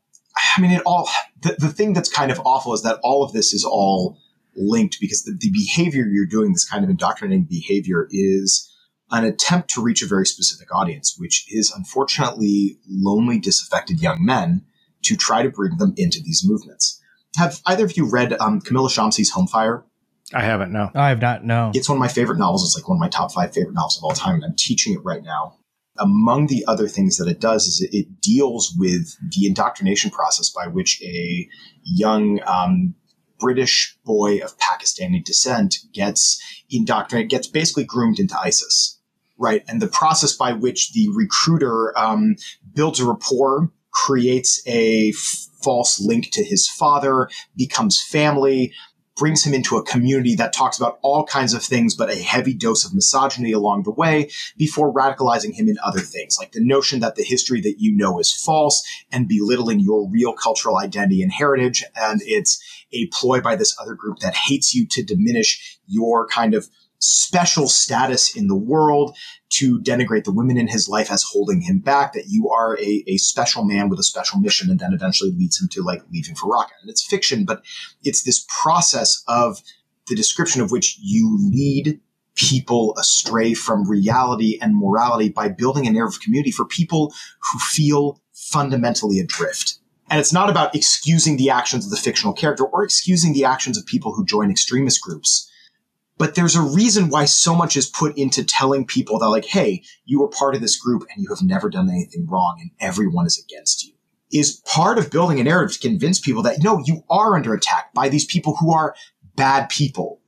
I mean, it all, the, the thing that's kind of awful is that all of this is all linked because the, the behavior you're doing, this kind of indoctrinating behavior, is an attempt to reach a very specific audience, which is unfortunately lonely, disaffected young men to try to bring them into these movements. Have either of you read um, Kamila Shamsie's Home Fire? I haven't, no. I have not, no. It's one of my favorite novels. It's like one of my top five favorite novels of all time, and I'm teaching it right now among the other things that it does is it, deals with the indoctrination process by which a young um, British boy of Pakistani descent gets indoctrinated, gets basically groomed into ISIS, right? And the process by which the recruiter um, builds a rapport, creates a f- false link to his father, becomes family, brings him into a community that talks about all kinds of things, but a heavy dose of misogyny along the way before radicalizing him in other things, like the notion that the history that you know is false and belittling your real cultural identity and heritage. And it's a ploy by this other group that hates you to diminish your kind of special status in the world to denigrate the women in his life as holding him back, that you are a, a special man with a special mission, and then eventually leads him to like leaving for Raqqa. And it's fiction, but it's this process of the description of which you lead people astray from reality and morality by building a narrative community for people who feel fundamentally adrift. And it's not about excusing the actions of the fictional character or excusing the actions of people who join extremist groups but there's a reason why so much is put into telling people that, like, hey, you were part of this group and you have never done anything wrong and everyone is against you. Is part of building a narrative to convince people that, no, you are under attack by these people who are bad people.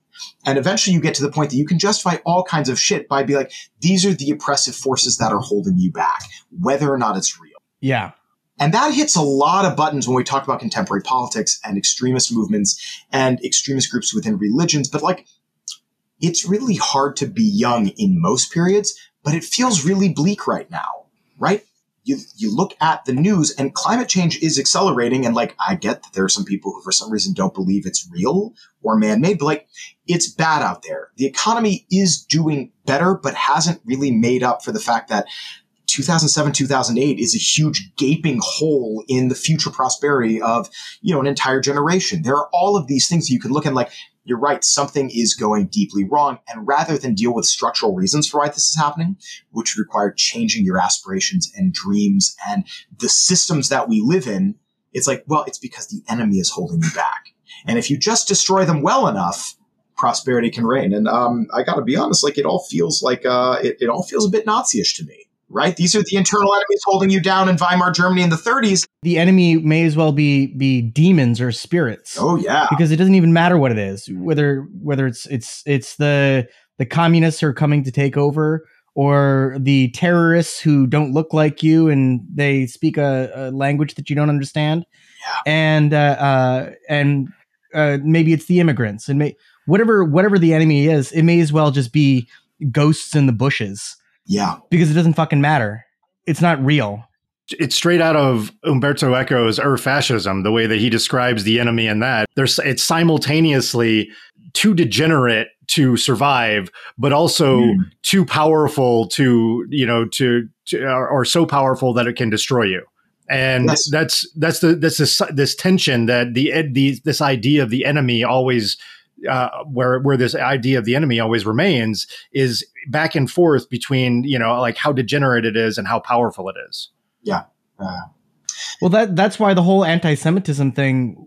And eventually you get to the point that you can justify all kinds of shit by being like, these are the oppressive forces that are holding you back, whether or not it's real. Yeah. And that hits a lot of buttons when we talk about contemporary politics and extremist movements and extremist groups within religions. But like, it's really hard to be young in most periods, but it feels really bleak right now, right? You, you look at the news and climate change is accelerating. And like, I get that there are some people who for some reason don't believe it's real or man made, but like, it's bad out there. The economy is doing better, but hasn't really made up for the fact that 2007 2008 is a huge gaping hole in the future prosperity of you know an entire generation there are all of these things you can look at like you're right, something is going deeply wrong. And rather than deal with structural reasons for why this is happening, which require changing your aspirations and dreams and the systems that we live in, it's like, well, it's because the enemy is holding you back. And if you just destroy them well enough, prosperity can reign. And um, I got to be honest, like it all feels like uh, it, it all feels a bit Nazi-ish to me right? These are the internal enemies holding you down in Weimar Germany in the 30s. The enemy may as well be be demons or spirits. Oh yeah. because it doesn't even matter what it is whether whether it's it's it's the the communists who are coming to take over or the terrorists who don't look like you and they speak a, a language that you don't understand and uh, uh and uh maybe it's the immigrants and may, whatever whatever the enemy is it may as well just be ghosts in the bushes Yeah. because it doesn't fucking matter it's not real it's straight out of Umberto Eco's Ur Fascism, the way that he describes the enemy in that. There's it's simultaneously too degenerate to survive, but also Mm. too powerful to you know to, to or, or so powerful that it can destroy you. And Yes. that's that's the that's this this tension that the ed- the this idea of the enemy always uh, where where this idea of the enemy always remains is back and forth between you know like how degenerate it is and how powerful it is. Uh, Well, that that's why the whole anti-Semitism thing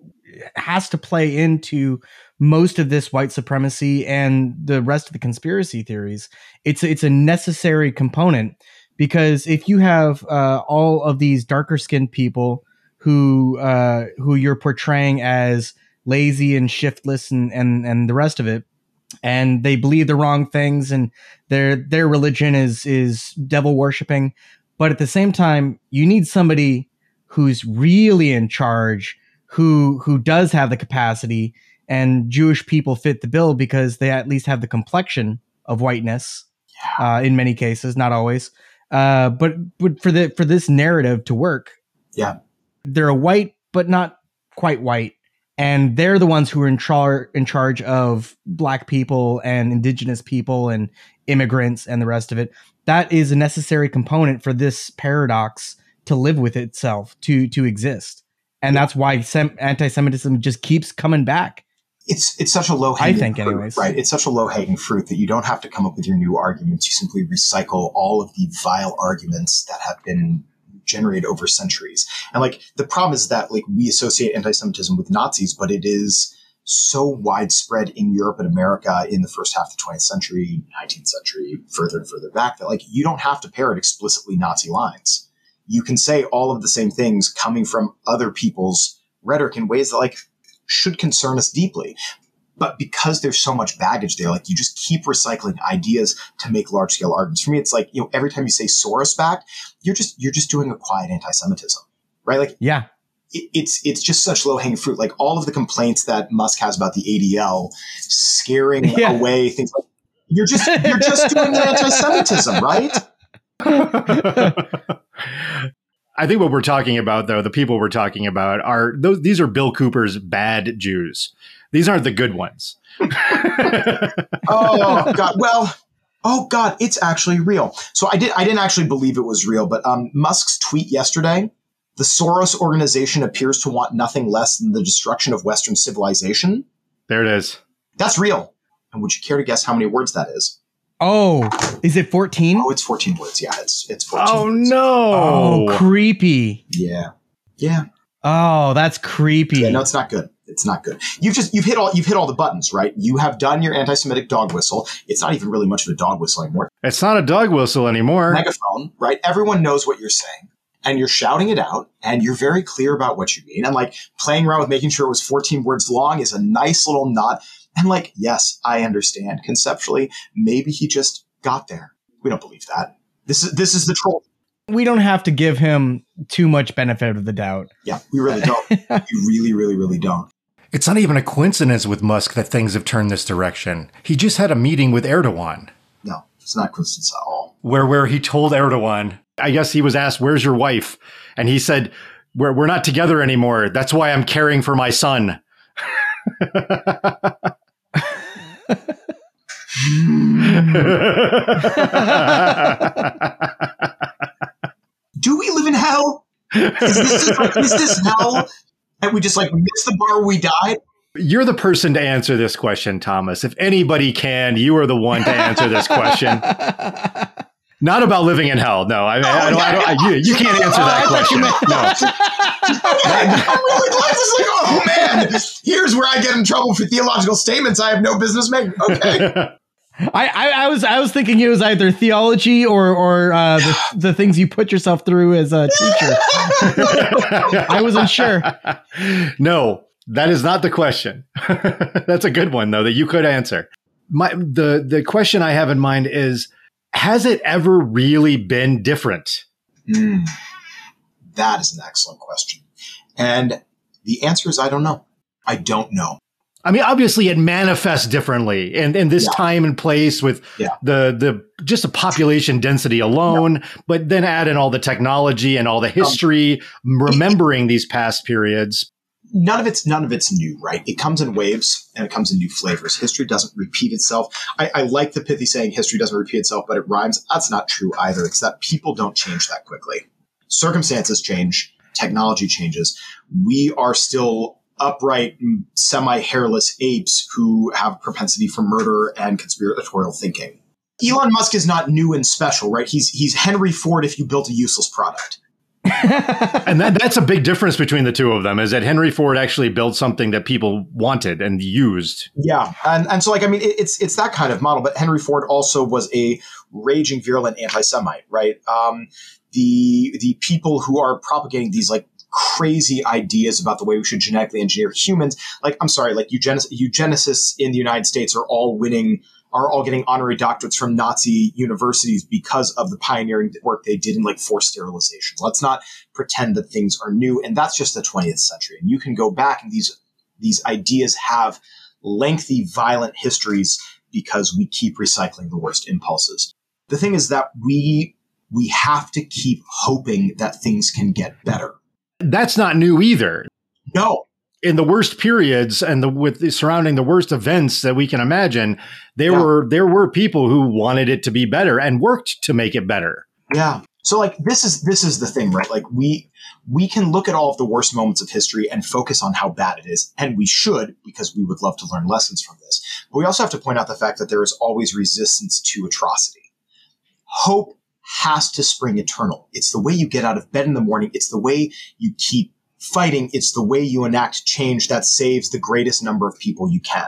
has to play into most of this white supremacy and the rest of the conspiracy theories. It's it's a necessary component because if you have uh, all of these darker skinned people who uh, who you're portraying as lazy and shiftless and and and the rest of it, and they believe the wrong things and their their religion is is devil worshipping, but at the same time, you need somebody who's really in charge, who who does have the capacity, and Jewish people fit the bill because they at least have the complexion of whiteness. Uh, in many cases, not always, uh, but but for the for this narrative to work, Yeah. they're a white but not quite white, and they're the ones who are in char in charge of black people and indigenous people and immigrants and the rest of it. That is a necessary component for this paradox to live with itself to to exist and that's why sem- anti-semitism just keeps coming back it's it's such a low hanging I think fruit, anyways. right? It's such a low hanging fruit that you don't have to come up with your new arguments. You simply recycle all of the vile arguments that have been generated over centuries. And like the problem is that like we associate anti-Semitism with Nazis, but it is so widespread in Europe and America in the first half of the 20th century, 19th century, further and further back that like you don't have to parrot explicitly Nazi lines. You can say all of the same things coming from other people's rhetoric in ways that like should concern us deeply. But because there's so much baggage there, like you just keep recycling ideas to make large scale arguments. For me, it's like, you know, every time you say Soros back, you're just, you're just doing a quiet anti-Semitism, right? Like yeah it, it's, it's just such low hanging fruit. Like all of the complaints that Musk has about the ADL scaring Yeah. away things like, you're just, you're just doing anti-Semitism, right? (laughs) I think what we're talking about, though, the people we're talking about are those. These are Bill Cooper's bad Jews. These aren't the good ones. (laughs) oh god. Well oh god it's actually real. So i did i didn't actually believe it was real but um, musk's tweet yesterday the soros organization appears to want nothing less than the destruction of western civilization. There it is. that's real. And would you care to guess how many words that is? Oh is it 14 oh it's 14 words. Yeah it's it's 14 Oh words. no! oh creepy. Yeah. Yeah. Oh that's creepy. Yeah no it's not good it's not good you've just you've hit all you've hit all the buttons right you have done your anti-semitic dog whistle it's not even really much of a dog whistle anymore It's not a dog whistle anymore. megaphone, right? Everyone knows what you're saying. And you're shouting it out and you're very clear about what you mean. And like playing around with making sure it was 14 words long is a nice little nod. And like, yes, I understand conceptually. Maybe he just got there. We don't believe that. This is this is the troll. we don't have to give him too much benefit of the doubt Yeah, we really don't. (laughs) we really, really, really don't. It's not even a coincidence with Musk that things have turned this direction. He just had a meeting with Erdogan No, it's not coincidence at all. where where he told Erdogan, I guess he was asked, "Where's your wife?" and he said, "We're we're not together anymore. That's why I'm caring for my son." (laughs) Do we live in hell? Is this, is this hell? And we just like missed the bar we died? You're the person to answer this question, Thomas. If anybody can, you are the one to answer this question. (laughs) Not about living in hell. No, I, I, I don't. I don't I, you, you can't answer that (laughs) question. No. (laughs) I'm really glad it's like, oh man, here's where I get in trouble for theological statements I have no business making. Okay. I, I, I was I was thinking it was either theology or or uh, the, the things you put yourself through as a teacher. I wasn't sure. No, that is not the question. (laughs) That's a good one though that you could answer. My the the question I have in mind is has it ever really been different? Mm, that is an excellent question. And the answer is I don't know. I don't know. I mean, obviously, it manifests differently in, in this Yeah. time and place with Yeah. the the just the population density alone, but then add in all the technology and all the um, history, remembering these past periods. none of it's none of it's new, right? It comes in waves and it comes in new flavors. History doesn't repeat itself. I, I like the pithy saying history doesn't repeat itself, but it rhymes. That's not true either. It's that people don't change that quickly. Circumstances change, technology changes. We are still upright, semi hairless apes who have propensity for murder and conspiratorial thinking. Elon Musk is not new and special, right? He's he's Henry Ford if you built a useless product. (laughs) And that, that's a big difference between the two of them is that Henry Ford actually built something that people wanted and used. Yeah, and and so like I mean, it, it's it's that kind of model. But Henry Ford also was a raging virulent anti-Semite, right? Um, the the people who are propagating these like crazy ideas about the way we should genetically engineer humans, like I'm sorry, like eugenic- eugenicists in the United States are all winning. Are all getting honorary doctorates from Nazi universities because of the pioneering work they did in like forced sterilization. Let's not pretend that things are new, and that's just the 20th century. And you can go back, and these these ideas have lengthy, violent histories because we keep recycling the worst impulses. The thing is that we we have to keep hoping that things can get better. That's not new either. No, In the worst periods and the with the surrounding the worst events that we can imagine, there Yeah. were there were people who wanted it to be better and worked to make it better. Yeah. So like this is this is the thing, right? Like we we can look at all of the worst moments of history and focus on how bad it is, and we should because we would love to learn lessons from this. But we also have to point out the fact that there is always resistance to atrocity. Hope has to spring eternal. It's the way you get out of bed in the morning. It's the way you keep fighting. It's the way you enact change that saves the greatest number of people you can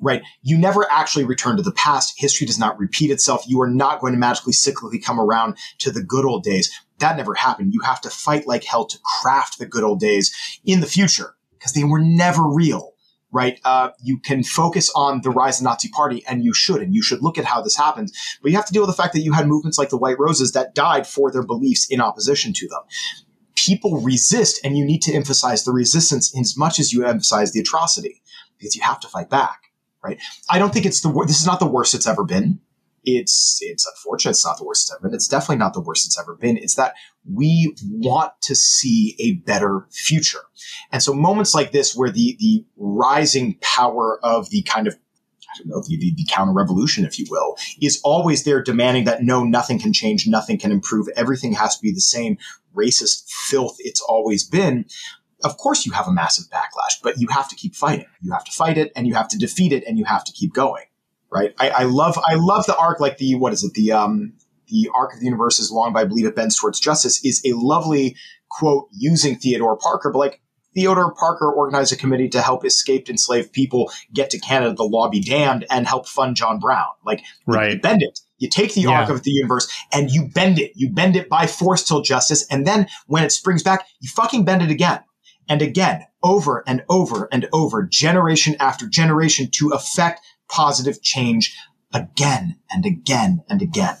right? You never actually return to the past. History does not repeat itself. You are not going to magically cyclically come around to the good old days. That never happened. You have to fight like hell to craft the good old days in the future because they were never real. Right? Uh, you can focus on the rise of the Nazi Party, and you should, and you should look at how this happened. But you have to deal with the fact that you had movements like the White Roses that died for their beliefs in opposition to them. People resist, and you need to emphasize the resistance as much as you emphasize the atrocity, because you have to fight back right? I don't think it's the wor- this is not the worst it's ever been. It's it's unfortunate it's not the worst it's ever been. It's definitely not the worst it's ever been. It's that we want to see a better future. And so moments like this where the the rising power of the kind of I don't know, the, the, the counter revolution, if you will, is always there demanding that no, nothing can change, nothing can improve, everything has to be the same racist filth it's always been of course you have a massive backlash, but you have to keep fighting. You have to fight it and you have to defeat it and you have to keep going. Right. I, I love I love the arc like the what is it? The um the arc of the universe is long, but I believe it bends towards justice is a lovely quote using Theodore Parker, but like Theodore Parker organized a committee to help escaped enslaved people get to Canada, the law be damned, and help fund John Brown. Like you- you Right. bend it. You take the Yeah. arc of the universe and you bend it. You bend it by force till justice, and then when it springs back, you fucking bend it again and again, over and over and over, generation after generation, to affect positive change again and again and again.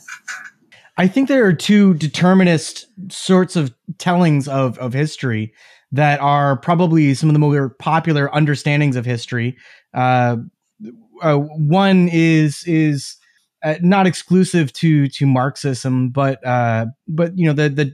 I think there are two determinist sorts of tellings of, of history that are probably some of the more popular understandings of history. Uh, uh, one is is uh, not exclusive to to Marxism, but uh, but you know the the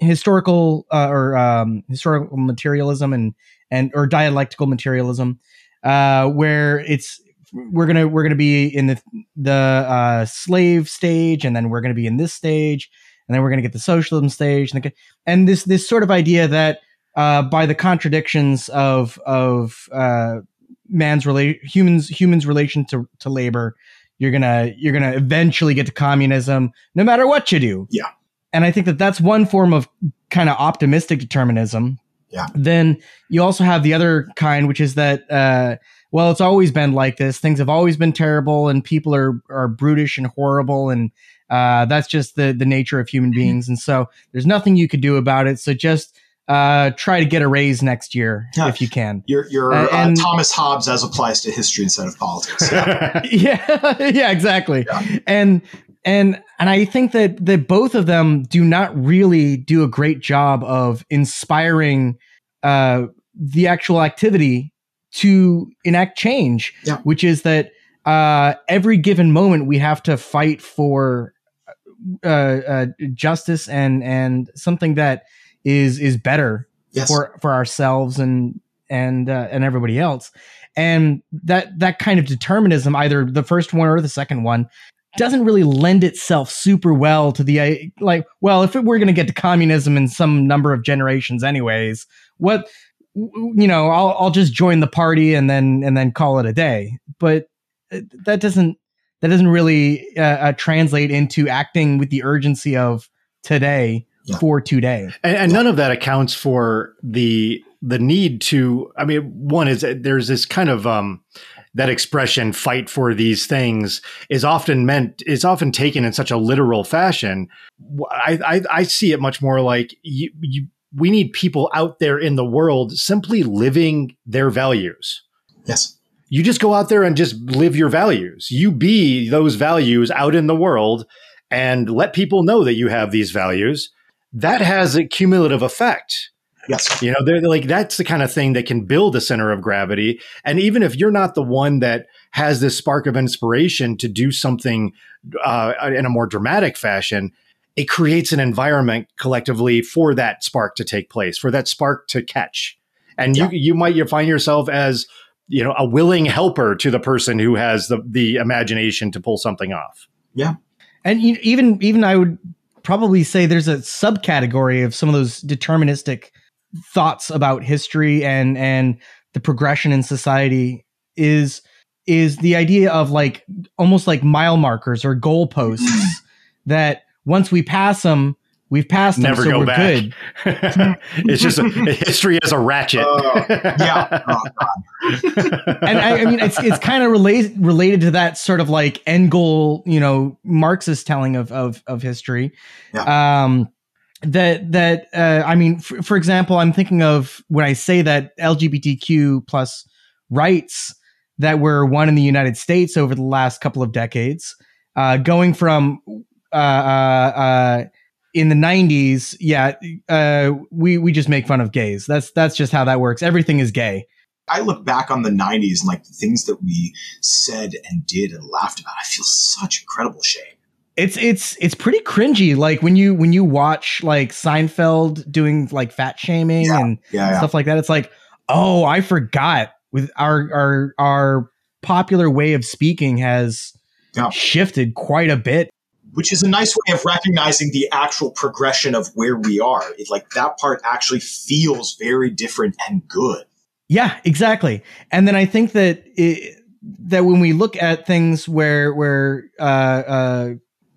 historical uh, or um, historical materialism and and or dialectical materialism, uh, where it's we're gonna we're gonna be in the the uh, slave stage, and then we're gonna be in this stage, and then we're gonna get the socialism stage, and, the, and this this sort of idea that uh, by the contradictions of of uh, man's relate humans humans relation to to labor, you're gonna you're gonna eventually get to communism, no matter what you do. Yeah. and I think that that's one form of kind of optimistic determinism. Yeah. Then you also have the other kind, which is that uh, well, it's always been like this. Things have always been terrible, and people are are brutish and horrible, and uh, that's just the the nature of human beings. And so there's nothing you could do about it. So just uh, try to get a raise next year Yeah. if you can. You're, you're Uh, uh, and- Thomas Hobbes as applies to history instead of politics. (laughs) Yeah. yeah (laughs) yeah exactly Yeah. and and and i think that that both of them do not really do a great job of inspiring uh the actual activity to enact change Yeah. which is that uh every given moment we have to fight for uh, uh justice and and something that is is better yes. for for ourselves and and uh, and everybody else and that that kind of determinism either the first one or the second one doesn't really lend itself super well to the like well if it, we're going to get to communism in some number of generations anyways what you know I'll I'll just join the party and then and then call it a day. But uh, that doesn't that doesn't really uh, uh, translate into acting with the urgency of today Yeah. for today. And, and none of that accounts for the the need to i mean one is that there's this kind of um that expression fight for these things is often meant is often taken in such a literal fashion. I i, I see it much more like you, you we need people out there in the world simply living their values yes. you just go out there and just live your values. You be those values out in the world and let people know that you have these values. That has a cumulative effect. Yes. You know, they're like that's the kind of thing that can build a center of gravity. And even if you're not the one that has this spark of inspiration to do something uh, in a more dramatic fashion, it creates an environment collectively for that spark to take place, for that spark to catch. And Yeah. you you might you find yourself as you know a willing helper to the person who has the the imagination to pull something off. Yeah, and even even I would probably say there's a subcategory of some of those deterministic thoughts about history and and the progression in society is is the idea of like almost like mile markers or goalposts mm. that once we pass them we've passed them Never so go we're back. good (laughs) (laughs) it's just a, history as a ratchet. Uh, (laughs) yeah. Oh, and I, I mean it's it's kind of related related to that sort of like end goal, you know, Marxist telling of of of history. Um, that that uh, I mean, for, for example, I'm thinking of when I say that LGBTQ plus rights that were won in the United States over the last couple of decades, uh, going from uh, uh, uh, in the 90s, yeah, uh, we we just make fun of gays. That's that's just how that works. Everything is gay. I look back on the 90s and like the things that we said and did and laughed about. I feel such incredible shame. It's it's it's pretty cringy. Like when you when you watch like Seinfeld doing like fat shaming Yeah, and Yeah. yeah. stuff like that, it's like, oh, I forgot. With our our our popular way of speaking has shifted quite a bit. Which is a nice way of recognizing the actual progression of where we are. It like that part actually feels very different and good. Yeah, exactly. And then I think that it, that when we look at things where where uh, uh,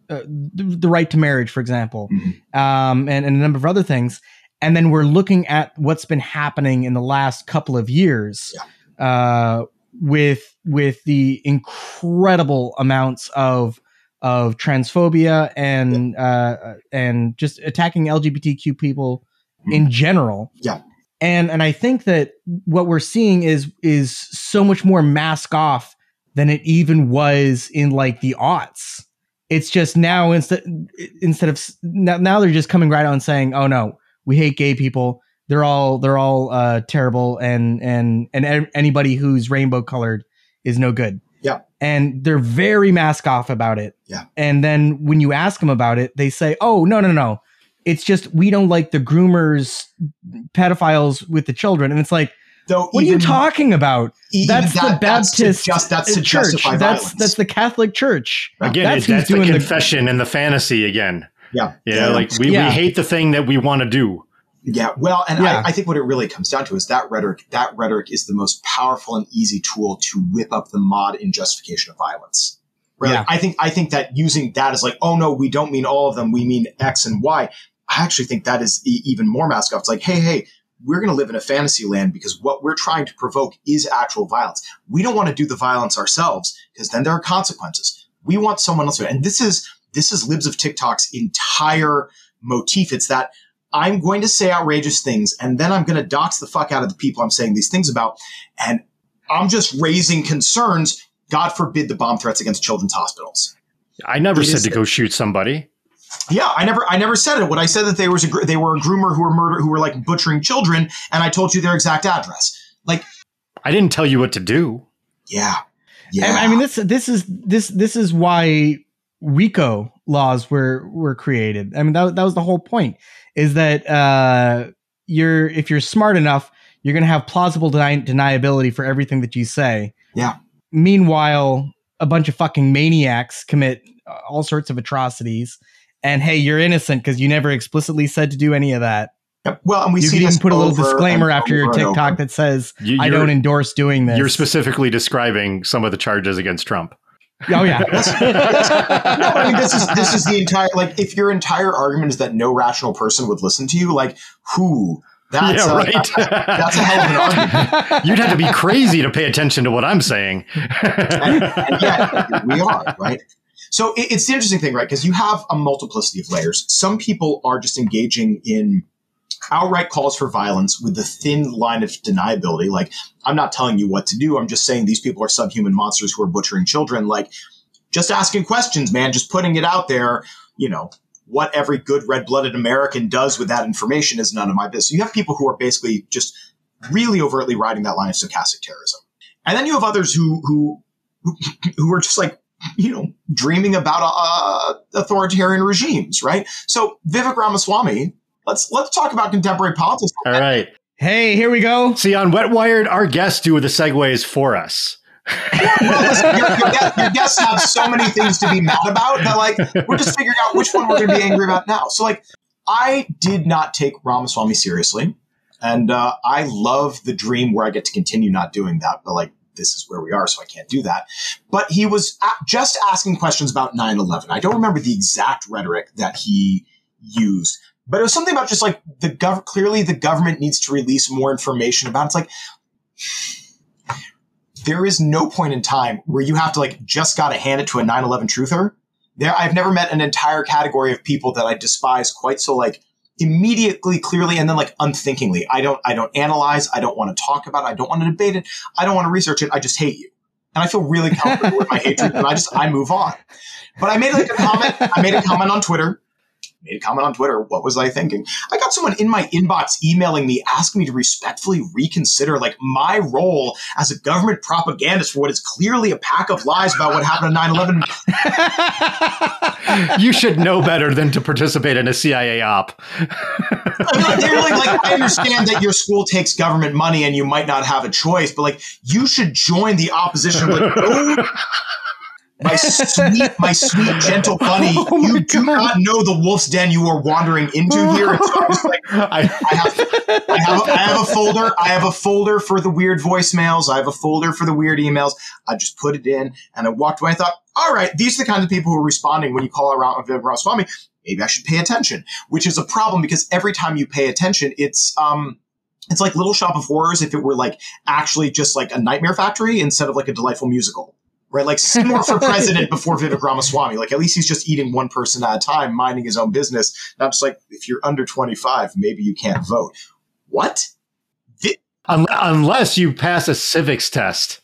uh, the, the right to marriage, for example, Mhm. um, and, and a number of other things, and then we're looking at what's been happening in the last couple of years uh, with with the incredible amounts of of transphobia and uh, and just attacking LGBTQ people in general. Yeah. And and I think that what we're seeing is is so much more mask off than it even was in like the aughts. It's just now instead instead of now, now they're just coming right and saying, "Oh no, we hate gay people. They're all they're all uh, terrible, and and and anybody who's rainbow colored is no good." Yeah. and they're very mask off about it. Yeah. and then when you ask them about it, they say, "Oh no no no, it's just we don't like the groomers, pedophiles with the children," and it's like, Though "What are you talking about?" even That's the that- that's to Baptist just that's to church. justify That's violence. that's the Catholic Church. Again, That's that's, that's the doing the- confession and the fantasy again. yeah. You know, Yeah. like we, Yeah. we hate the thing that we want to do. Yeah, well, and Yeah. I, I think what it really comes down to is that rhetoric. That rhetoric is the most powerful and easy tool to whip up the mod in justification of violence. Right? Yeah. I think I think that using that is like, oh no, we don't mean all of them. We mean X and Y. I actually think that is e- even more mask off. It's like, hey, hey, we're going to live in a fantasy land because what we're trying to provoke is actual violence. We don't want to do the violence ourselves because then there are consequences. We want someone else to. And this is this is Libs of TikTok's entire motif. It's that I'm going to say outrageous things and then I'm going to dox the fuck out of the people I'm saying these things about. And I'm just raising concerns. God forbid the bomb threats against children's hospitals. I never It said is- to go shoot somebody. Yeah, I never, I never said it. What I said that they was a, they were a groomer who were murder, who were like butchering children, and I told you their exact address. Like, I didn't tell you what to do. yeah, yeah. I, I mean, this this is this this is why RICO laws were were created. I mean, that that was the whole point. Is that uh, you're if you're smart enough, you're going to have plausible deni- deniability for everything that you say. Yeah. Meanwhile, a bunch of fucking maniacs commit uh, all sorts of atrocities, and hey, you're innocent because you never explicitly said to do any of that. Yep. well, and we you see can even put a little disclaimer after your TikTok that says, You, "I don't endorse doing this." You're specifically describing some of the charges against Trump. Oh yeah. (laughs) no, I mean this is this is the entire like if your entire argument is that no rational person would listen to you, like who? That's yeah, a, right. that's a hell of an argument. (laughs) You'd have to be crazy to pay attention to what I'm saying. and, and yet we are right. So it, it's the interesting thing, right? Because you have a multiplicity of layers. Some people are just engaging in outright calls for violence with the thin line of deniability. Like, I'm not telling you what to do. I'm just saying these people are subhuman monsters who are butchering children. Like, just asking questions, man, just putting it out there, you know, what every good red blooded American does with that information is none of my business. You have people who are basically just really overtly riding that line of stochastic terrorism. And then you have others who, who, who, who are just like, you know, dreaming about uh, authoritarian regimes, right? So Vivek Ramaswamy, let's let's talk about contemporary politics. All right. hey, here we go. See, on Wetwired, our guests do the segues for us. Well, listen, your, your, guests, your guests have so many things to be mad about that, like, we're just figuring out which one we're going to be angry about now. So, like, I did not take Ramaswamy seriously, and uh, I love the dream where I get to continue not doing that. But like, this is where we are, so I can't do that. But he was a- just asking questions about 9/11. I don't remember the exact rhetoric that he used, but it was something about just like the gov. Clearly, the government needs to release more information about. It. It's like there is no point in time where you have to like just got to hand it to a 9/11 truther. There, I've never met an entire category of people that I despise quite so like immediately, clearly, and then like unthinkingly. I don't, I don't analyze. I don't want to talk about it. I don't want to debate it. I don't want to research it. I just hate you, and I feel really comfortable with my hatred, and I just I move on. But I made like a comment. I made a comment on Twitter. Made a comment on Twitter. What was I thinking? I got someone in my inbox emailing me, asking me to respectfully reconsider like my role as a government propagandist for what is clearly a pack of lies about what happened on 9/11 (laughs) You should know better than to participate in a CIA op. I mean, like, like, I understand that your school takes government money and you might not have a choice, but like, you should join the opposition. Like, oh, my sweet, my sweet, (laughs) gentle bunny, Oh you do God. not know the wolf's den you are wandering into here. Like, I, I have, I have, I have a folder. I have a folder for the weird voicemails. I have a folder for the weird emails. I just put it in, and I walked away. I thought, all right, these are the kinds of people who are responding when you call around Ramaswamy. Maybe I should pay attention, which is a problem because every time you pay attention, it's um, it's like Little Shop of Horrors if it were like actually just like a nightmare factory instead of like a delightful musical. Right, like (laughs) Seymour for president before Vivek Ramaswamy. Like at least he's just eating one person at a time, minding his own business. Not just like if you're under 25, maybe you can't vote. What? un- unless you pass a civics test.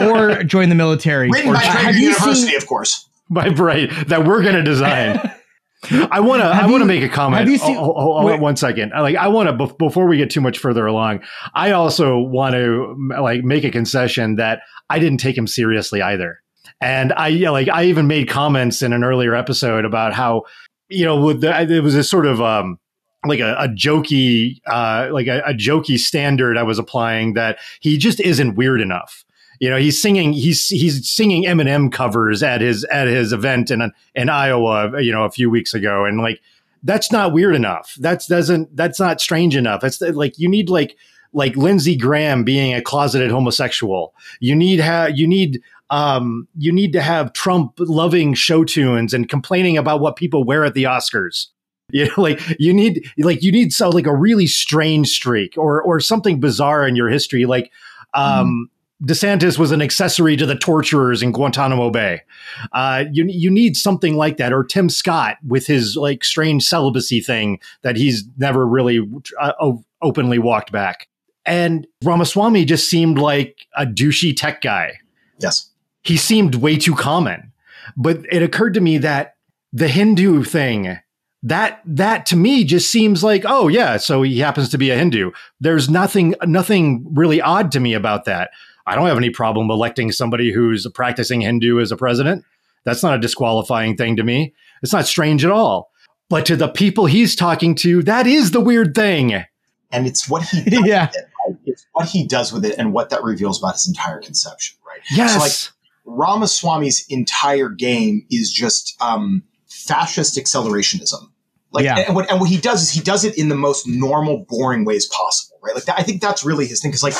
or join the military. Written Or- by have Trader you University, seen- of course. by right that we're going to design. (laughs) (laughs) I want to. I want to make a comment. have you seen- oh, oh, oh, wait. one second. Like, I want to before we get too much further along. I also want to like make a concession that I didn't take him seriously either, and I yeah, like I even made comments in an earlier episode about how you know with the, it was a sort of um like a, a jokey uh like a, a jokey standard I was applying that he just isn't weird enough. You know, he's singing he's he's singing Eminem covers at his at his event in in Iowa, you know, a few weeks ago, and like that's not weird enough. That's doesn't that's not strange enough. It's like you need like like Lindsey Graham being a closeted homosexual. You need ha- you need um you need to have Trump loving show tunes and complaining about what people wear at the Oscars. (laughs) You know, like you need like you need so like a really strange streak or or something bizarre in your history. Like um DeSantis was an accessory to the torturers in Guantanamo Bay. Uh, you you need something like that, or Tim Scott with his like strange celibacy thing that he's never really uh, openly walked back. And Ramaswamy just seemed like a douchey tech guy. Yes. He seemed way too common. But it occurred to me that the Hindu thing that that to me just seems like oh yeah so he happens to be a hindu there's nothing nothing really odd to me about that i don't have any problem electing somebody who's a practicing hindu as a president that's not a disqualifying thing to me it's not strange at all but to the people he's talking to that is the weird thing And it's what he (laughs) does Yeah. with it, right? It's what he does with it and what that reveals about his entire conception, right? yes So, like, Ramaswamy's entire game is just um, fascist accelerationism. Like, Yeah. and, what, and what he does is he does it in the most normal, boring ways possible, right? Like, that, I think that's really his thing. Because like,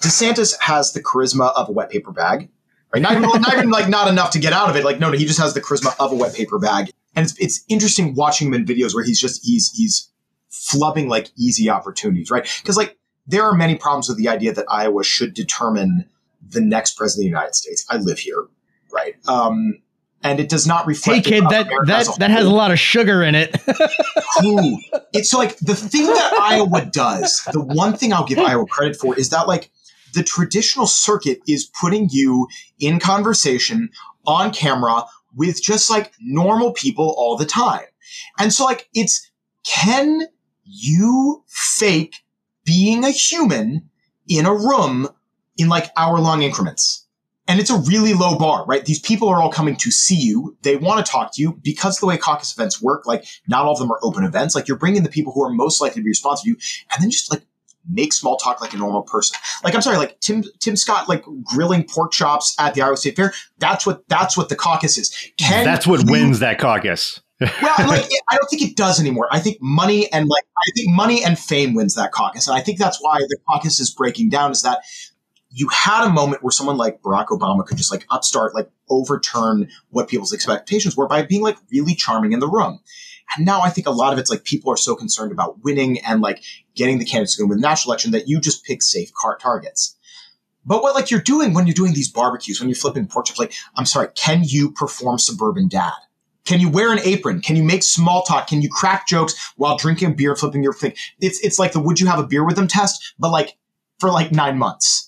DeSantis has the charisma of a wet paper bag, right? Not even, not even like not enough to get out of it. Like, no, no, he just has the charisma of a wet paper bag, and it's it's interesting watching him in videos where he's just he's he's flubbing like easy opportunities, right? Because like there are many problems with the idea that Iowa should determine the next president of the United States. I live here, right? Um, and it does not reflect. Hey kid, that America that that has a lot of sugar in it. (laughs) Ooh. It's so like the thing that Iowa does, the one thing I'll give Iowa credit for is that like the traditional circuit is putting you in conversation on camera with just like normal people all the time. And so like it's can you fake being a human in a room in like hour long increments? And it's a really low bar, right? These people are all coming to see you. They want to talk to you because the way caucus events work. Like, not all of them are open events. Like, you're bringing the people who are most likely to be responsive to you, and then just like make small talk like a normal person. Like, I'm sorry, like Tim Tim Scott, like grilling pork chops at the Iowa State Fair. That's what that's what the caucus is. Can that's what you- wins that caucus (laughs) well, like, I don't think it does anymore. I think money and like, I think money and fame wins that caucus. And I think that's why the caucus is breaking down is that you had a moment where someone like Barack Obama could just like upstart, like overturn what people's expectations were by being like really charming in the room. And now I think a lot of it's like people are so concerned about winning and like getting the candidates to win the national election that you just pick safe car targets. But what like you're doing when you're doing these barbecues, when you're flipping pork chops, like, I'm sorry, can you perform suburban dad? Can you wear an apron? Can you make small talk? Can you crack jokes while drinking beer, flipping your thing? It's it's like the would you have a beer with them test, but like for like nine months.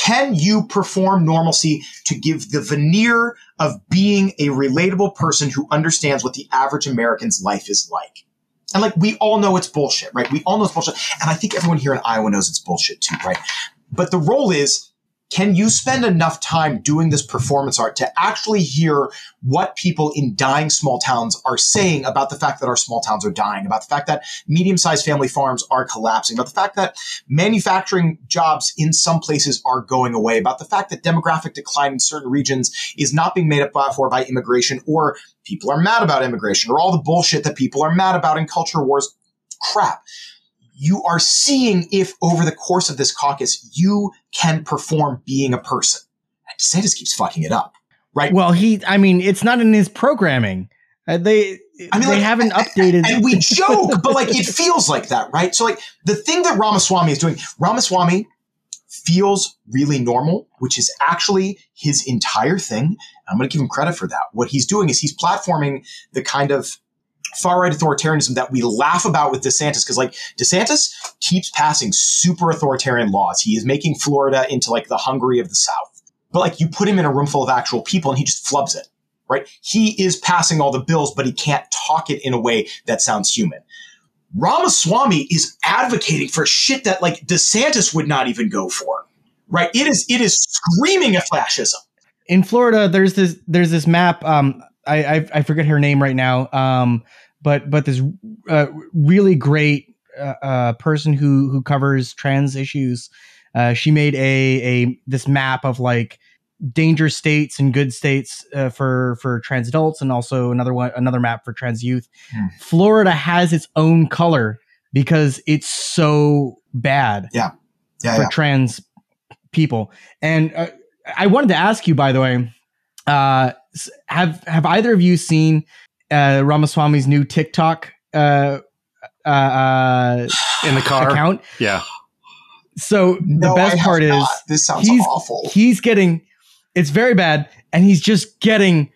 Can you perform normalcy to give the veneer of being a relatable person who understands what the average American's life is like? And like we all know it's bullshit, right? We all know it's bullshit. And I think everyone here in Iowa knows it's bullshit too, right? But the role is can you spend enough time doing this performance art to actually hear what people in dying small towns are saying about the fact that our small towns are dying, about the fact that medium sized family farms are collapsing, about the fact that manufacturing jobs in some places are going away, about the fact that demographic decline in certain regions is not being made up for by immigration, or people are mad about immigration, or all the bullshit that people are mad about in culture wars. Crap you are seeing if over the course of this caucus you can perform being a person. And DeSantis keeps fucking it up, right? well, he. I mean, it's not in his programming. Uh, they I mean, they like, haven't updated. and we (laughs) joke, but like it (laughs) feels like that, right? So like the thing that Ramaswamy is doing, Ramaswamy feels really normal, which is actually his entire thing. I'm going to give him credit for that. What he's doing is he's platforming the kind of far right authoritarianism that we laugh about with DeSantis because like DeSantis keeps passing super authoritarian laws. He is making Florida into like the Hungary of the South. But like you put him in a room full of actual people and he just flubs it, right? He is passing all the bills, but he can't talk it in a way that sounds human. Ramaswamy is advocating for shit that like DeSantis would not even go for, right? It is it is screaming at fascism. in Florida, there's this there's this map. Um, I I, I forget her name right now. Um, but but this uh, really great uh, uh, person who who covers trans issues. Uh, she made a a this map of like danger states and good states uh, for for trans adults, and also another one another map for trans youth. Hmm. Florida has its own color because it's so bad Yeah, yeah for yeah. trans people. And uh, I wanted to ask you, by the way, uh, have have either of you seen uh, Ramaswamy's new TikTok uh, uh, uh, in the car. account. Yeah. So the No, I best have part is not. this sounds he's- awful. he's getting it's very bad, and he's just getting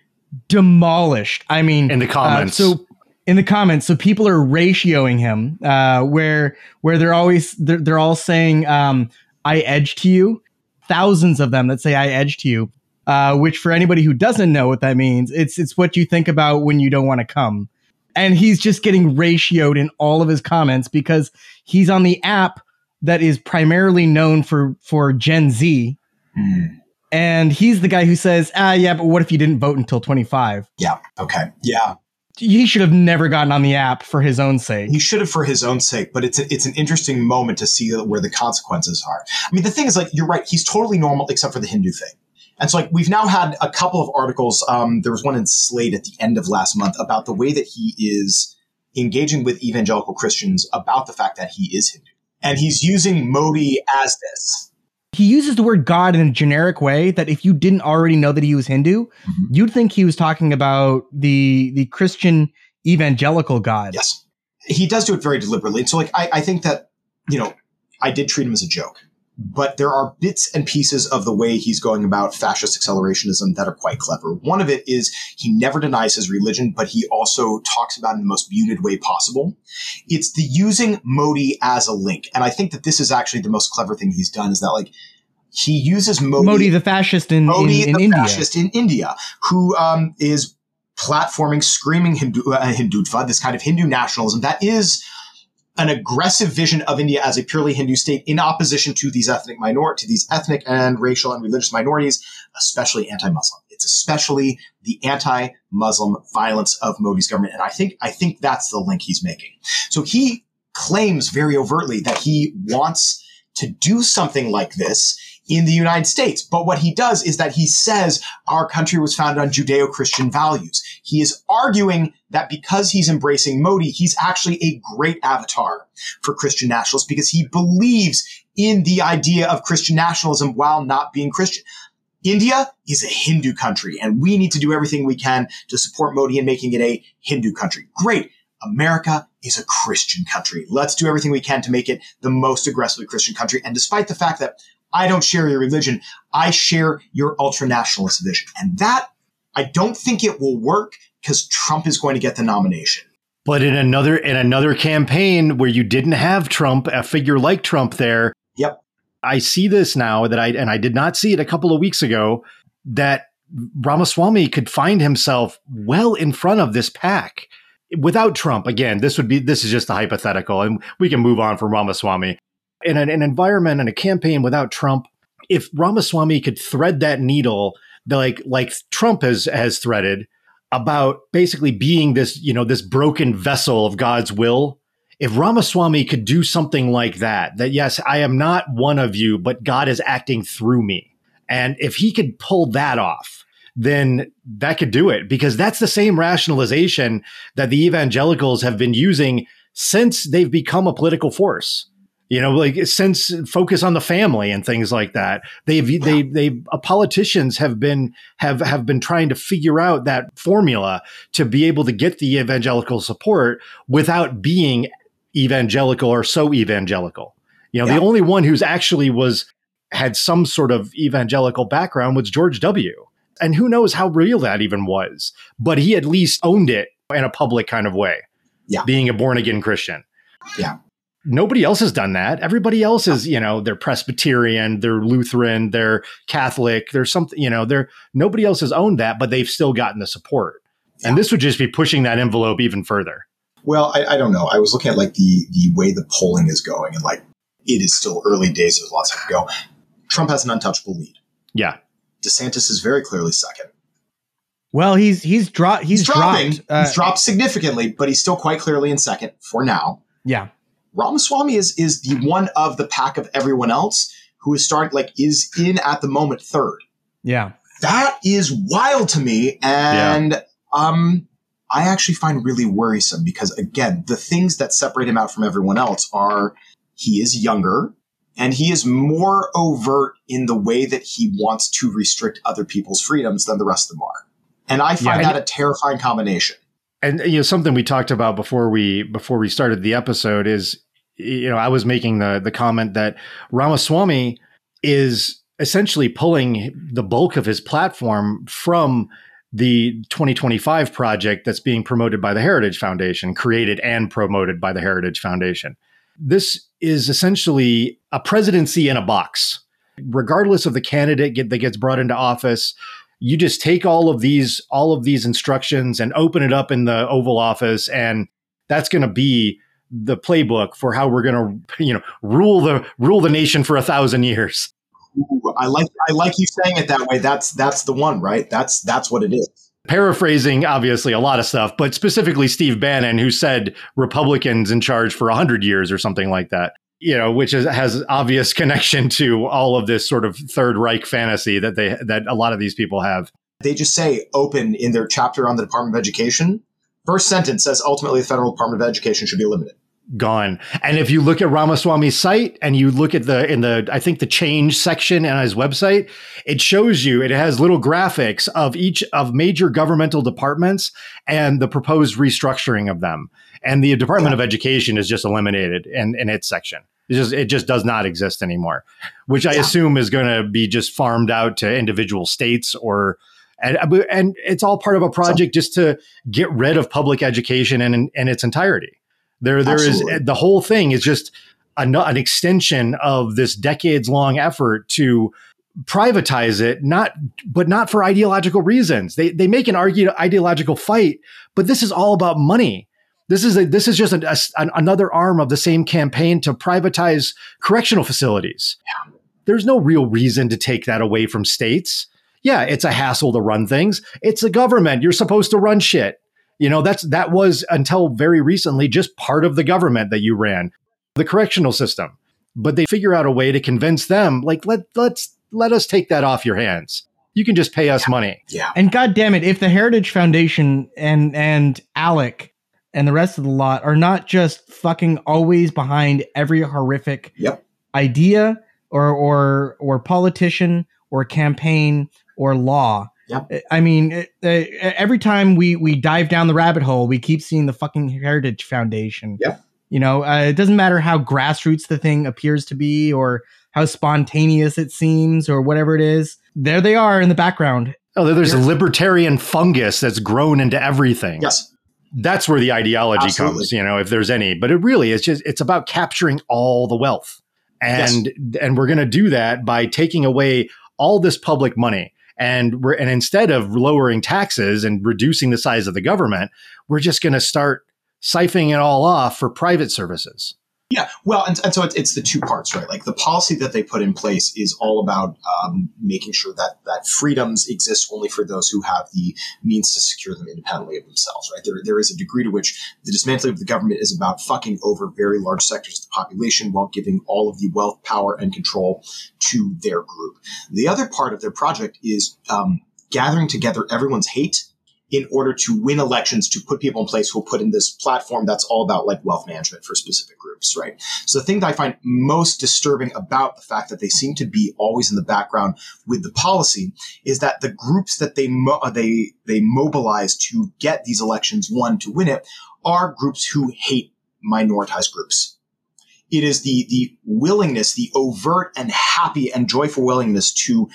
demolished. I mean, In the uh, comments. so in the comments, so people are ratioing him, uh, where where they're always they're, they're all saying, um, "I edge to you." Thousands of them that say "I edge to you," uh, which for anybody who doesn't know what that means, it's it's what you think about when you don't want to come. And he's just getting ratioed in all of his comments because he's on the app that is primarily known for for Gen Z, Hmm. and he's the guy who says, "Ah, yeah, but what if you didn't vote until 25?" Yeah. Okay. Yeah. He should have never gotten on the app for his own sake. He should have for his own sake, but it's a, it's an interesting moment to see where the consequences are. I mean, the thing is, like, you're right. He's totally normal except for the Hindu thing. And so, like, we've now had a couple of articles. Um, there was one in Slate at the end of last month about the way that he is engaging with evangelical Christians about the fact that he is Hindu. And he's using Modi as this. He uses the word God in a generic way that if you didn't already know that he was Hindu, Mhm. you'd think he was talking about the the Christian evangelical God. Yes. He does do it very deliberately. And so, like, I, I think that, you know, I did treat him as a joke. But there are bits and pieces of the way he's going about fascist accelerationism that are quite clever. One of it is he never denies his religion, but he also talks about it in the most muted way possible. It's the using Modi as a link. And I think that this is actually the most clever thing he's done is that, like, he uses Modi, Modi the fascist in, Modi, in, in the India. fascist in India, who um, is platforming, screaming Hindu, uh, Hindutva, this kind of Hindu nationalism that is an aggressive vision of India as a purely Hindu state in opposition to these ethnic minor to these ethnic and racial and religious minorities, especially anti-Muslim. It's especially the anti-Muslim violence of Modi's government, and I think I think that's the link he's making. So he claims very overtly that he wants to do something like this in the United States. But what he does is that he says our country was founded on Judeo Christian values. He is arguing that because he's embracing Modi, he's actually a great avatar for Christian nationalists because he believes in the idea of Christian nationalism while not being Christian. India is a Hindu country, and we need to do everything we can to support Modi in making it a Hindu country. Great. America is a Christian country. Let's do everything we can to make it the most aggressively Christian country. And despite the fact that I don't share your religion, I share your ultra nationalist vision. And that, I don't think it will work because Trump is going to get the nomination. But in another in another campaign where you didn't have Trump, a figure like Trump there. Yep. I see this now that I and I did not see it a couple of weeks ago that Ramaswamy could find himself well in front of this pack without Trump. Again, this would be this is just a hypothetical, and we can move on from Ramaswamy. In an, an environment and a campaign without Trump, if Ramaswamy could thread that needle like like Trump has has threaded about basically being this you know this broken vessel of God's will. If Ramaswamy could do something like that, that yes, I am not one of you, but God is acting through me. And if he could pull that off, then that could do it because that's the same rationalization that the evangelicals have been using since they've become a political force. You know, like since focus on the family and things like that. They've they they uh, politicians have been have have been trying to figure out that formula to be able to get the evangelical support without being evangelical or so evangelical. You know, Yeah. the only one who's actually was had some sort of evangelical background was George W. And who knows how real that even was, but he at least owned it in a public kind of way. Yeah. Being a born again Christian. Yeah. Nobody else has done that. Everybody else is, you know, they're Presbyterian, they're Lutheran, they're Catholic, there's something, you know, they're nobody else has owned that, but they've still gotten the support. And this would just be pushing that envelope even further. Well, I, I don't know. I was looking at like the the way the polling is going, and like it is still early days. There's lots to go. Trump has an untouchable lead. Yeah. DeSantis is very clearly second. Well, he's he's dropped. He's, dropping. dropped. uh, he's dropped significantly, but he's still quite clearly in second for now. Yeah, Ramaswamy is is the one of the pack of everyone else who is starting like is in at the moment third. yeah. That is wild to me, and um, I actually find really worrisome because again, the things that separate him out from everyone else are he is younger and he is more overt in the way that he wants to restrict other people's freedoms than the rest of them are, and I find Yeah. that a terrifying combination. and you know something we talked about before we before we started the episode is you know I was making the the comment that Ramaswamy is essentially pulling the bulk of his platform from the 2025 project that's being promoted by the Heritage Foundation, created and promoted by the Heritage Foundation. This is essentially a presidency in a box. Regardless of the candidate get, that gets brought into office, you just take all of these all of these instructions and open it up in the Oval Office, and that's going to be the playbook for how we're going to you know rule the rule the nation for a thousand years. Ooh, I like I like you saying it that way. That's that's the one, right? That's that's what it is. Paraphrasing, obviously, a lot of stuff, but specifically Steve Bannon, who said Republicans in charge for hundred years or something like that. You know, which is, has obvious (laughs) connection to all of this sort of Third Reich fantasy that they that a lot of these people have. They just say open in their chapter on the Department of Education. First sentence says ultimately the federal Department of Education should be limited gone. And if you look at Ramaswamy's site and you look at the in the I think the change section on his website, it shows you it has little graphics of each of major governmental departments and the proposed restructuring of them. And the Department yeah. of Education is just eliminated in, in its section. It just it just does not exist anymore, which I yeah. assume is going to be just farmed out to individual states or and uh, and it's all part of a project so, just to get rid of public education and in, in its entirety. There, there Absolutely. is the whole thing is just an, an extension of this decades long effort to privatize it, not but not for ideological reasons. They they make an argue, ideological fight, but this is all about money. This is a, this is just a, a, another arm of the same campaign to privatize correctional facilities. Yeah. There's no real reason to take that away from states. Yeah, it's a hassle to run things. It's a government. You're supposed to run shit. You know, that's that was until very recently just part of the government that you ran, the correctional system. But they figure out a way to convince them, like, let let's let us take that off your hands. You can just pay us yeah. money. Yeah. And god damn it, if the Heritage Foundation and and ALEC and the rest of the lot are not just fucking always behind every horrific yep. idea or or or politician or campaign or law yeah. I mean, uh, every time we we dive down the rabbit hole, we keep seeing the fucking Heritage Foundation. Yeah. You know, uh, it doesn't matter how grassroots the thing appears to be or how spontaneous it seems or whatever it is. There they are in the background. Oh, there's a libertarian fungus that's grown into everything. Yes. That's where the ideology Absolutely. comes, you know, if there's any. But it really is just it's about capturing all the wealth. And yes. and we're going to do that by taking away all this public money and we're and instead of lowering taxes and reducing the size of the government, we're just going to start siphoning it all off for private services. Yeah, well, and, and so it's, it's, the two parts, right? Like the policy that they put in place is all about um, making sure that that freedoms exist only for those who have the means to secure them independently of themselves, right? There, there is a degree to which the dismantling of the government is about fucking over very large sectors of the population while giving all of the wealth, power, and control to their group. The other part of their project is um, gathering together everyone's hate in order to win elections to put people in place who will put in this platform that's all about like wealth management for specific groups, right? So the thing that I find most disturbing about the fact that they seem to be always in the background with the policy is that the groups that they mo- uh, they they mobilize to get these elections won to win it are groups who hate minoritized groups. It is the the willingness, the overt and happy and joyful willingness to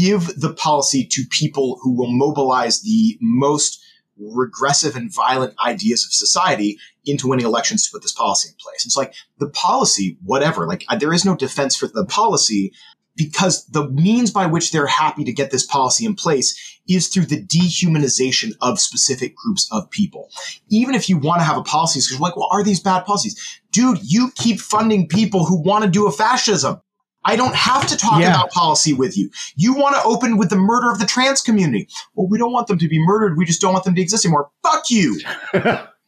give the policy to people who will mobilize the most regressive and violent ideas of society into winning elections to put this policy in place. It's like the policy, whatever, like there is no defense for the policy because the means by which they're happy to get this policy in place is through the dehumanization of specific groups of people. Even if you want to have a policy, because you're like, well, are these bad policies? Dude, you keep funding people who want to do a fascism. I don't have to talk yeah. about policy with you. You want to open with the murder of the trans community. Well, we don't want them to be murdered. We just don't want them to exist anymore. Fuck you. (laughs)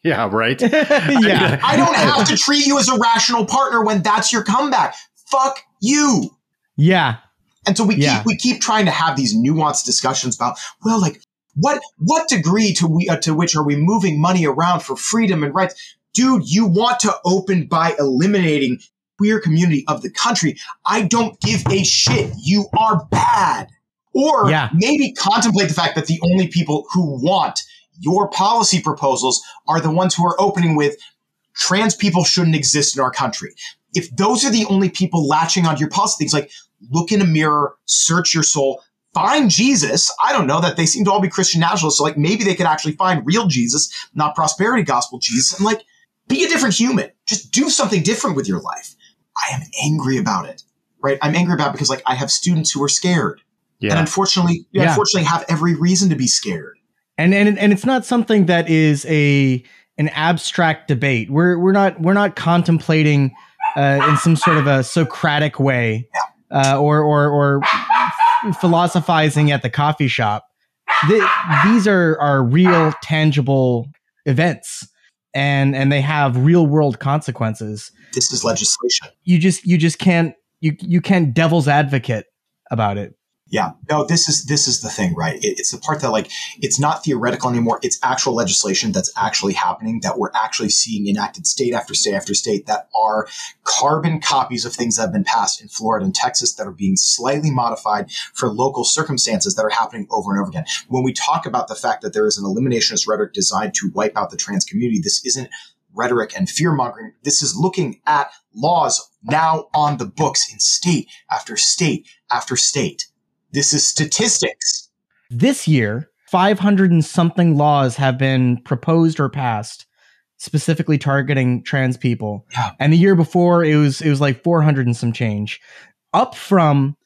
yeah, right. (laughs) yeah. I don't have to treat you as a rational partner when that's your comeback. Fuck you. Yeah. And so we yeah. keep we keep trying to have these nuanced discussions about well, like what what degree to we uh, to which are we moving money around for freedom and rights? Dude, you want to open by eliminating queer community of the country. I don't give a shit. You are bad. Or yeah. maybe contemplate the fact that the only people who want your policy proposals are the ones who are opening with trans people shouldn't exist in our country. If those are the only people latching onto your policy things like look in a mirror, search your soul, find Jesus. I don't know that they seem to all be Christian nationalists. So like maybe they could actually find real Jesus, not prosperity gospel Jesus, and like be a different human. Just do something different with your life. I am angry about it. Right? I'm angry about it because like I have students who are scared. Yeah. And unfortunately, Yeah. unfortunately have every reason to be scared. and and and it's not something that is a an abstract debate. We're we're not we're not contemplating uh, in some sort of a Socratic way, uh, or or or philosophizing at the coffee shop. Th- these are are real, tangible events, and and they have real world consequences. This is legislation. You just you just can't you you can't devil's advocate about it. Yeah, no, this is this is the thing, right? It, it's the part that like it's not theoretical anymore. It's actual legislation that's actually happening that we're actually seeing enacted state after state after state that are carbon copies of things that have been passed in Florida and Texas that are being slightly modified for local circumstances that are happening over and over again. When we talk about the fact that there is an eliminationist rhetoric designed to wipe out the trans community, this isn't rhetoric and fear mongering. This is looking at laws now on the books in state after state after state. This is statistics. this year 500 and something laws have been proposed or passed specifically targeting trans people Yeah. and the year before it was it was like 400 and some change up from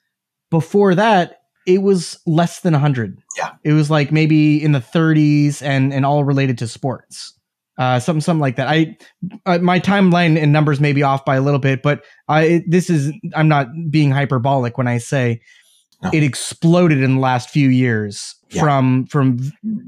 before that it was less than 100 Yeah. it was like maybe in the 30s and and all related to sports uh something something like that i uh, my timeline and numbers may be off by a little bit but i this is i'm not being hyperbolic when i say No. it exploded in the last few years Yeah. from from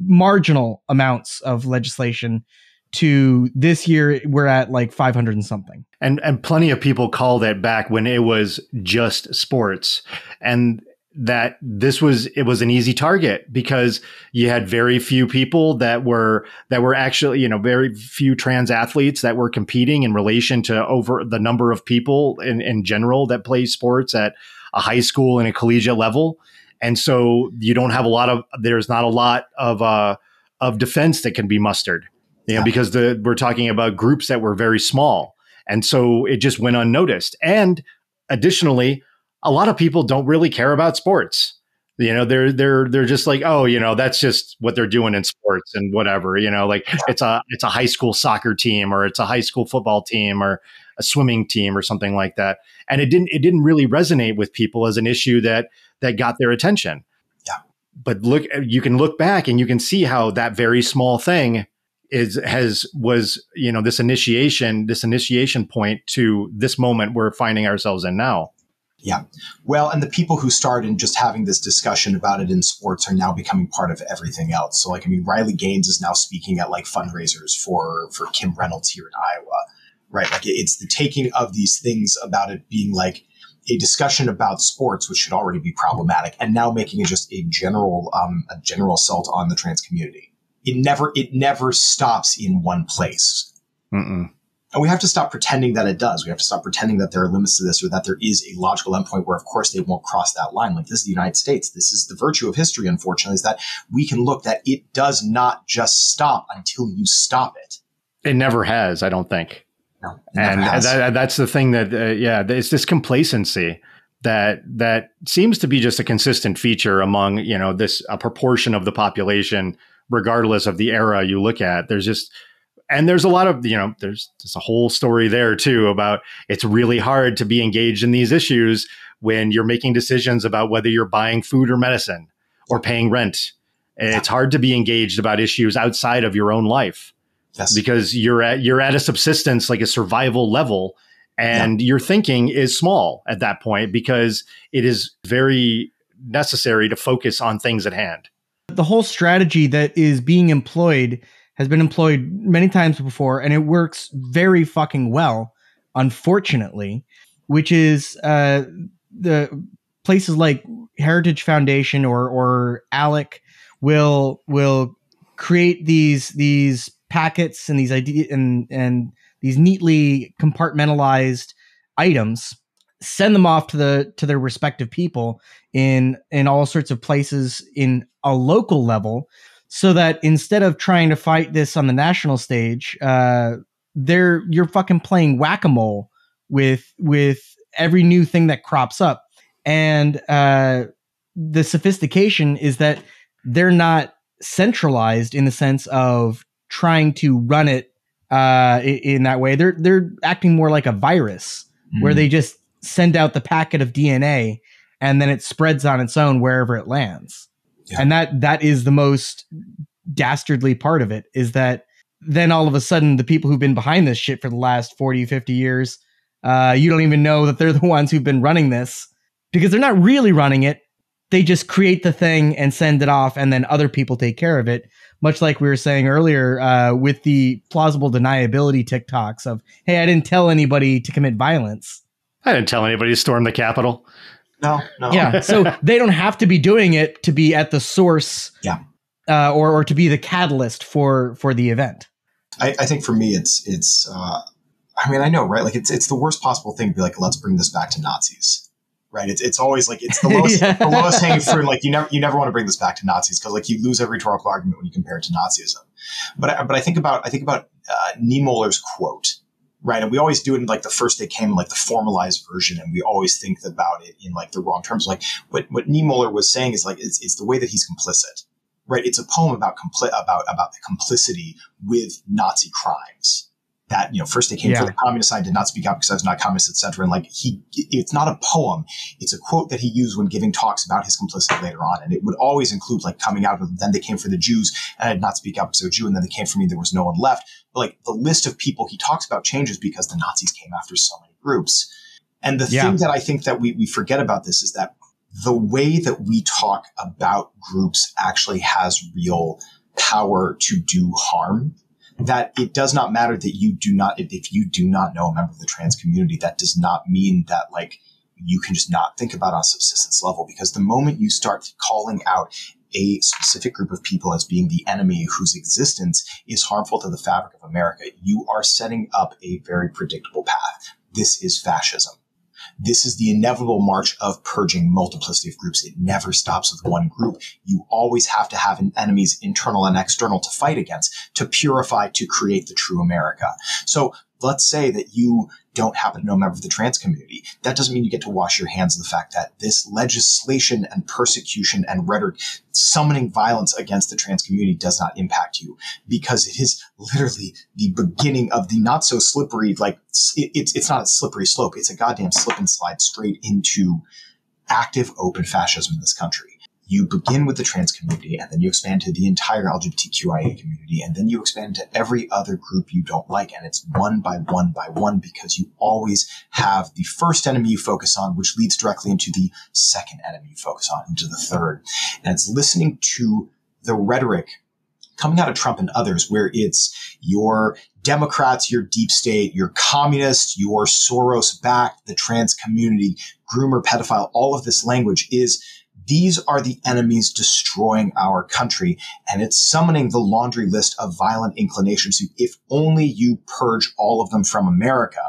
marginal amounts of legislation to this year we're at like 500 and something and and plenty of people called it back when it was just sports and that this was it was an easy target because you had very few people that were that were actually you know very few trans athletes that were competing in relation to over the number of people in, in general that play sports at a high school and a collegiate level and so you don't have a lot of there's not a lot of uh of defense that can be mustered you know Yeah. because the we're talking about groups that were very small and so it just went unnoticed. And additionally, a lot of people don't really care about sports. You know, they're they're they're just like, oh, you know, that's just what they're doing in sports and whatever. You know, like it's a it's a high school soccer team or it's a high school football team or a swimming team or something like that. And it didn't it didn't really resonate with people as an issue that that got their attention. Yeah. But look, you can look back and you can see how that very small thing is has was you know this initiation this initiation point to this moment we're finding ourselves in now Yeah. Well, and the people who started just having this discussion about it in sports are now becoming part of everything else. So, like, I mean, Riley Gaines is now speaking at like fundraisers for for Kim Reynolds here in Iowa, right? Like, it's the taking of these things about it being like a discussion about sports, which should already be problematic, and now making it just a general um, a general assault on the trans community. It never it never stops in one place. Mm-mm. And we have to stop pretending that it does. We have to stop pretending that there are limits to this or that there is a logical endpoint where, of course, they won't cross that line. Like this is the United States. This is the virtue of history, unfortunately, is that we can look that it does not just stop until you stop it. it never has i don't think No, and that, that's the thing that uh, yeah it's this complacency that that seems to be just a consistent feature among you know this a proportion of the population regardless of the era you look at. There's just and there's a lot of you know there's there's a whole story there too about it's really hard to be engaged in these issues when you're making decisions about whether you're buying food or medicine or paying rent. It's hard to be engaged about issues outside of your own life yes. because you're at you're at a subsistence like a survival level and your thinking is small at that point because it is very necessary to focus on things at hand the whole strategy that is being employed has been employed many times before and it works very fucking well unfortunately which is uh the places like heritage foundation or or alec will will create these these packets and these ideas and and these neatly compartmentalized items send them off to the to their respective people in in all sorts of places in a local level so that instead of trying to fight this on the national stage, uh, they're you're fucking playing whack a mole with with every new thing that crops up, and uh, the sophistication is that they're not centralized in the sense of trying to run it uh, in that way. They're they're acting more like a virus mm. where they just send out the packet of DNA and then it spreads on its own wherever it lands. Yeah. And that that is the most dastardly part of it is that then all of a sudden the people who've been behind this shit for the last 40 50 years uh, you don't even know that they're the (laughs) ones who've been running this because they're not really running it they just create the thing and send it off and then other people take care of it much like we were saying earlier uh, with the plausible deniability tiktoks of hey i didn't tell anybody to commit violence. I didn't tell anybody to storm the capitol. No no. Yeah so (laughs) they don't have to be doing it to be at the source yeah. uh, or, or to be the catalyst for for the event. I, I think for me it's it's uh, i mean i know right? Like it's it's the worst possible thing to be like let's bring this back to nazis right? It's, it's always like it's (laughs) the lowest yeah. the lowest hanging fruit. Like you never you never want to bring this back to Nazis because like you lose every rhetorical argument when you compare it to Nazism. But I, but I think about I think about uh, Niemöller's quote, right? And we always do it in like the first day came in like the formalized version, and we always think about it in like the wrong terms. Like what what Niemöller was saying is like it's, it's the way that he's complicit, right? It's a poem about compli- about about the complicity with Nazi crimes that you know first they came yeah. for the communist side did not speak out because I was not communist etc and like he it's not a poem. It's a quote that he used when giving talks about his complicity later on. And it would always include like coming out of then they came for the Jews and I did not speak out because they're Jew and then they came for me there was no one left. But like the list of people he talks about changes because the Nazis came after so many groups. And the yeah. thing that I think that we, we forget about this is that the way that we talk about groups actually has real power to do harm that it does not matter that you do not, if you do not know a member of the trans community, that does not mean that like you can just not think about on a subsistence level because the moment you start calling out a specific group of people as being the enemy whose existence is harmful to the fabric of America, you are setting up a very predictable path. This is fascism. This is the inevitable march of purging multiplicity of groups. It never stops with one group. You always have to have enemies internal and external to fight against, to purify, to create the true America. So let's say that you don't happen to know a member of the trans community. That doesn't mean you get to wash your hands of the fact that this legislation and persecution and rhetoric summoning violence against the trans community does not impact you because it is literally the beginning of the not so slippery, like it's, it's not a slippery slope. It's a goddamn slip and slide straight into active open fascism in this country you begin with the trans community and then you expand to the entire LGBTQIA community and then you expand to every other group you don't like. And it's one by one by one because you always have the first enemy you focus on, which leads directly into the second enemy you focus on, into the third. And it's listening to the rhetoric coming out of Trump and others where it's your Democrats, your deep state, your communists, your Soros backed, the trans community, groomer, pedophile, all of this language is these are the enemies destroying our country. And it's summoning the laundry list of violent inclinations. If only you purge all of them from America,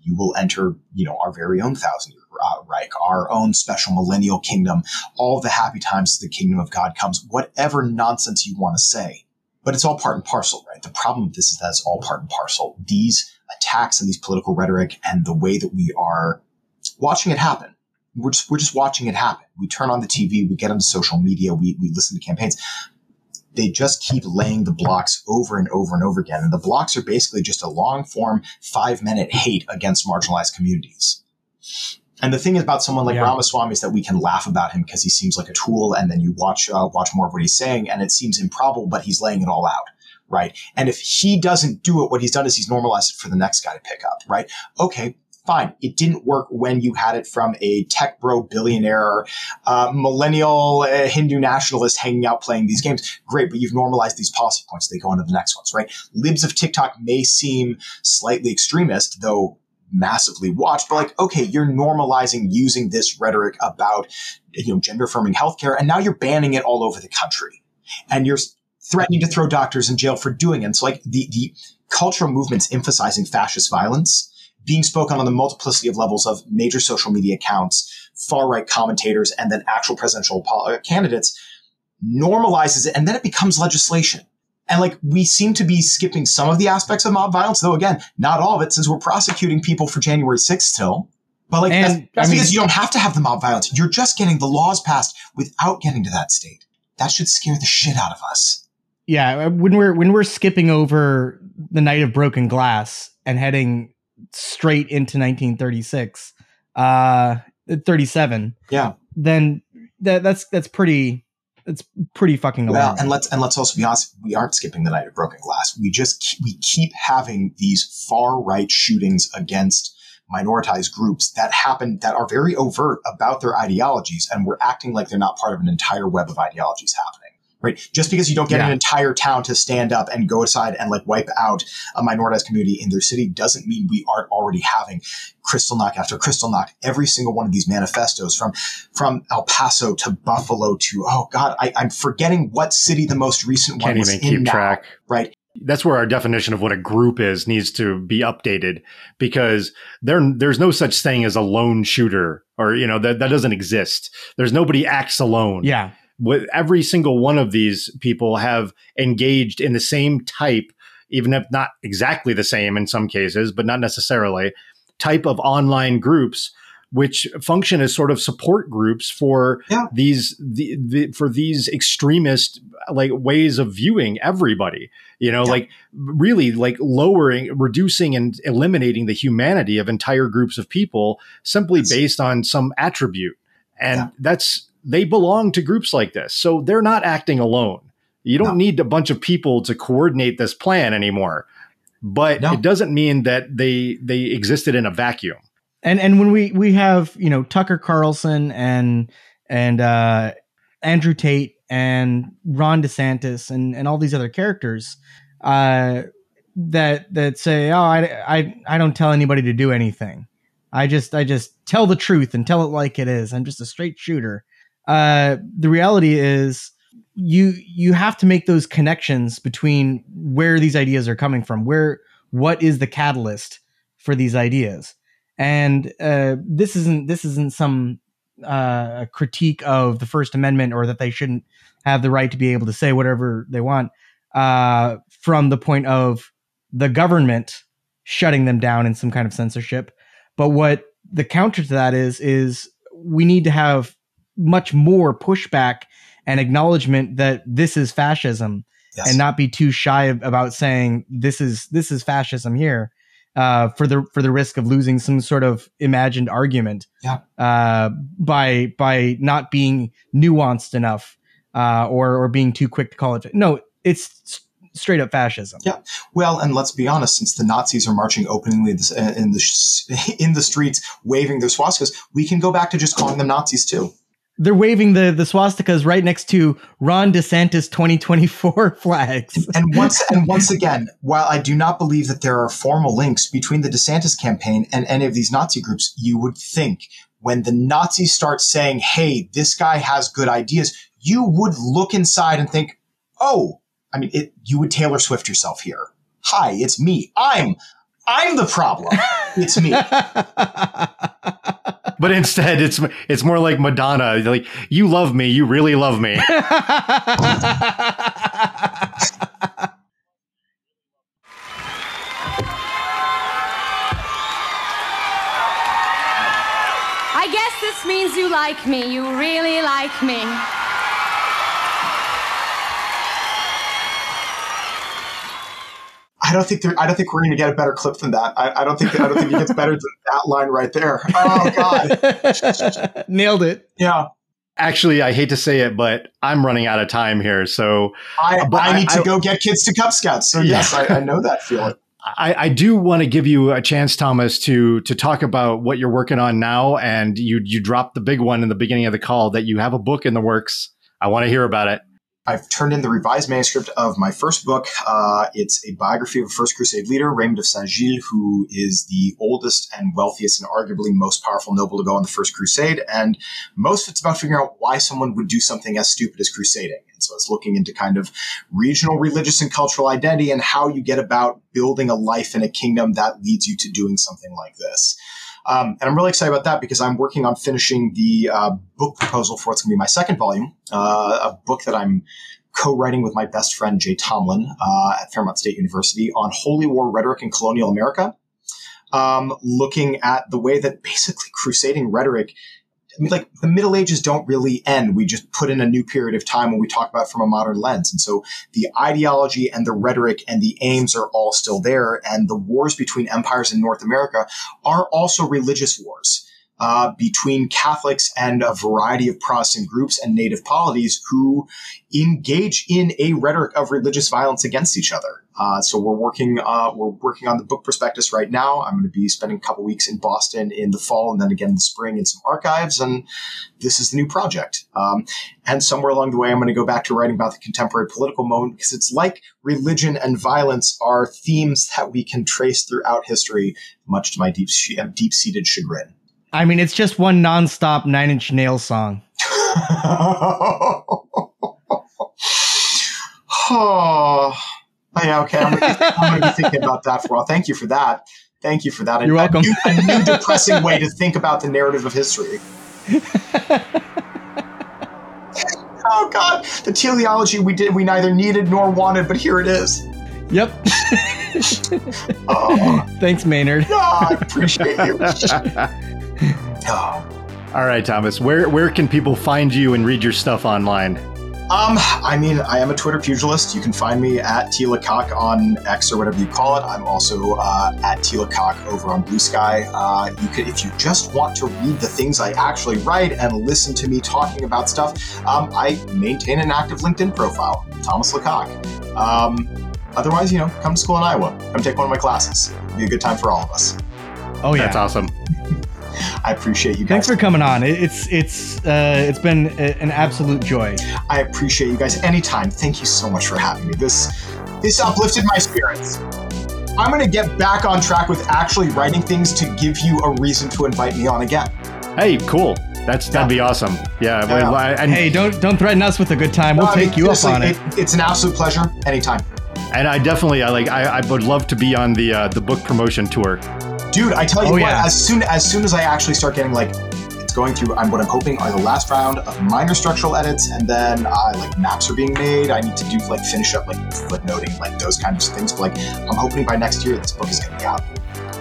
you will enter, you know, our very own thousand year uh, Reich, our own special millennial kingdom, all the happy times the kingdom of God comes, whatever nonsense you want to say. But it's all part and parcel, right? The problem with this is that it's all part and parcel. These attacks and these political rhetoric and the way that we are watching it happen we're just, we're just watching it happen. We turn on the TV, we get onto social media, we, we listen to campaigns. They just keep laying the blocks over and over and over again. And the blocks are basically just a long form, five minute hate against marginalized communities. And the thing about someone like yeah. Ramaswamy is that we can laugh about him because he seems like a tool, and then you watch uh, watch more of what he's saying, and it seems improbable, but he's laying it all out, right? And if he doesn't do it, what he's done is he's normalized it for the next guy to pick up, right? Okay, fine. It didn't work when you had it from a tech bro billionaire, uh, millennial uh, Hindu nationalist hanging out playing these games. Great, but you've normalized these policy points. They go into the next ones, right? Libs of TikTok may seem slightly extremist, though massively watched, but like, okay, you're normalizing using this rhetoric about, you know, gender affirming healthcare, and now you're banning it all over the country. And you're threatening to throw doctors in jail for doing it. so like the, the cultural movements emphasizing fascist violence being spoken on the multiplicity of levels of major social media accounts, far right commentators, and then actual presidential uh, candidates, normalizes it, and then it becomes legislation. And like we seem to be skipping some of the aspects of mob violence, though again, not all of it, since we're prosecuting people for January 6th still. But like And, that's, that's I mean- because you don't have to have the mob violence. You're just getting the laws passed without getting to that state. That should scare the shit out of us. yeah when we're when we're skipping over the night of broken glass and heading straight into 1936 uh 37 Yeah. then that that's that's pretty that's pretty fucking Well, alarming. and let's and let's also be honest. We aren't skipping the night of broken glass. We just keep, we keep having these far right shootings against minoritized groups that happen that are very overt about their ideologies, and we're acting like they're not part of an entire web of ideologies happening. Right? Just because you don't get Yeah. an entire town to stand up and go aside and like wipe out a minoritized community in their city doesn't mean we aren't already having Kristallnacht after Kristallnacht. Every single one of these manifestos from from El Paso to Buffalo to oh god, I, I'm forgetting what city the most recent one Can't was even in keep now, track. Right? that's where our definition of what a group is needs to be updated because there there's no such thing as a lone shooter or you know that that doesn't exist. There's nobody acts alone. yeah With every single one of these people have engaged in the same type, even if not exactly the same in some cases, but not necessarily type of online groups which function as sort of support groups for Yeah. these the, the for these extremist like ways of viewing everybody you know Yeah. like really like lowering reducing and eliminating the humanity of entire groups of people simply Yes. based on some attribute and Yeah. that's they belong to groups like this. So they're not acting alone. You don't No. need a bunch of people to coordinate this plan anymore. But No. it doesn't mean that they they existed in a vacuum. And and when we we have you know Tucker Carlson and and uh Andrew Tate and Ron DeSantis and and all these other characters uh that that say oh I I I don't tell anybody to do anything. I just I just tell the truth and tell it like it is. I'm just a straight shooter uh the reality is you you have to make those connections between where these ideas are coming from where what is the catalyst for these ideas and uh, this isn't this isn't some uh, critique of the First Amendment or that they shouldn't have the right to be able to say whatever they want uh, from the point of the government shutting them down in some kind of censorship. But what the counter to that is is we need to have much more pushback and acknowledgement that this is fascism Yes. and not be too shy ab- about saying this is this is fascism here uh, for the for the risk of losing some sort of imagined argument Yeah. uh, by by not being nuanced enough uh, or or being too quick to call it no it's straight up fascism Yeah. Well, and let's be honest, since the Nazis are marching openly uh, in the (laughs) in the streets, waving their swastikas, we can go back to just calling them Nazis too. They're waving the the swastikas right next to Ron DeSantis 2024 (laughs) flags And once and once again, while I do not believe that there are formal links between the DeSantis campaign and any of these Nazi groups, you would think when the Nazis start saying, "Hey, this guy has good ideas," you would look inside and think, "Oh, I mean, it, you would Taylor Swift yourself here. Hi, it's me. I'm I'm the problem. It's me." (laughs) but instead it's it's more like madonna like you love me you really love me (laughs) I guess this means you like me. You really like me. I don't think I don't think we're going to get a better clip than that. I, I don't think I don't think it gets better than (laughs) that line right there. Oh God, (laughs) nailed it yeah. actually i hate to say it but i'm running out of time here so I, uh, But I I- need to I- go get kids to Cub Scouts. So yes, I, I know that feeling. (laughs) I, I do want to give you a chance, Thomas, to to talk about what you're working on now. And you you dropped the big one in the beginning of the call that you have a book in the works. I want to hear about it. I've turned in the revised manuscript of my first book. Uh, it's a biography of a First Crusade leader, Raymond of Saint Gilles, who is the oldest and wealthiest and arguably most powerful noble to go on the First Crusade. And most of it's about figuring out why someone would do something as stupid as crusading. And so it's looking into kind of regional religious and cultural identity and how you get about building a life in a kingdom that leads you to doing something like this. Um, and I'm really excited about that because I'm working on finishing the uh, book proposal for what's going to be my second volume, uh, a book that I'm co-writing with my best friend Jay Tomlin uh, at Fairmont State University on holy war rhetoric in colonial America, um, looking at the way that basically crusading rhetoric I mean, like the Middle Ages don't really end. We just put in a new period of time when we talk about from a modern lens. And so the ideology and the rhetoric and the aims are all still there. And the wars between empires in North America are also religious wars. Uh, between Catholics and a variety of Protestant groups and native polities who engage in a rhetoric of religious violence against each other. Uh, so we're working uh, we're working on the book prospectus right now. I'm going to be spending a couple weeks in Boston in the fall and then again in the spring in some archives. And this is the new project. Um, and somewhere along the way, I'm going to go back to writing about the contemporary political moment because it's like religion and violence are themes that we can trace throughout history, much to my deep deep seated chagrin. I mean, it's just one nonstop Nine Inch Nails song. (laughs) oh. Yeah, okay. I'm gonna, I'm gonna be thinking about that for a while. Thank you for that. Thank you for that. You're welcome. A new, a new depressing way to think about the narrative of history. (laughs) oh God, the teleology we did we neither needed nor wanted, but here it is. Yep. (laughs) oh. Thanks, Maynard. No, I appreciate you. (laughs) oh. All right, Thomas. Where where can people find you and read your stuff online? Um, I mean, I am a Twitter pugilist. You can find me at TLecaque on X or whatever you call it. I'm also uh, at TLecaque over on Bluesky. Uh, you could, if you just want to read the things I actually write and listen to me talking about stuff, um, I maintain an active LinkedIn profile, Thomas Lecaque. Um, otherwise, you know, come to school in Iowa. Come take one of my classes. It'll be a good time for all of us. Oh yeah, that's awesome. I appreciate you. Guys. Thanks for coming on. It's it's uh, it's been an absolute joy. I appreciate you guys. Anytime. Thank you so much for having me. This this uplifted my spirits. I'm going to get back on track with actually writing things to give you a reason to invite me on again. Hey, cool. That's that'd be awesome. Yeah. yeah. Well, and hey, don't don't threaten us with a good time. We'll no, take I mean, you up on it. it. It's an absolute pleasure. Anytime. And I definitely, I like, I, I would love to be on the uh, the book promotion tour dude. I tell you oh, what, yeah. as soon as soon as I actually start getting like it's going through, I'm what I'm hoping are the last round of minor structural edits, and then uh, like maps are being made. I need to do like finish up like footnoting, like those kinds of things. But like I'm hoping by next year this book is going to be out.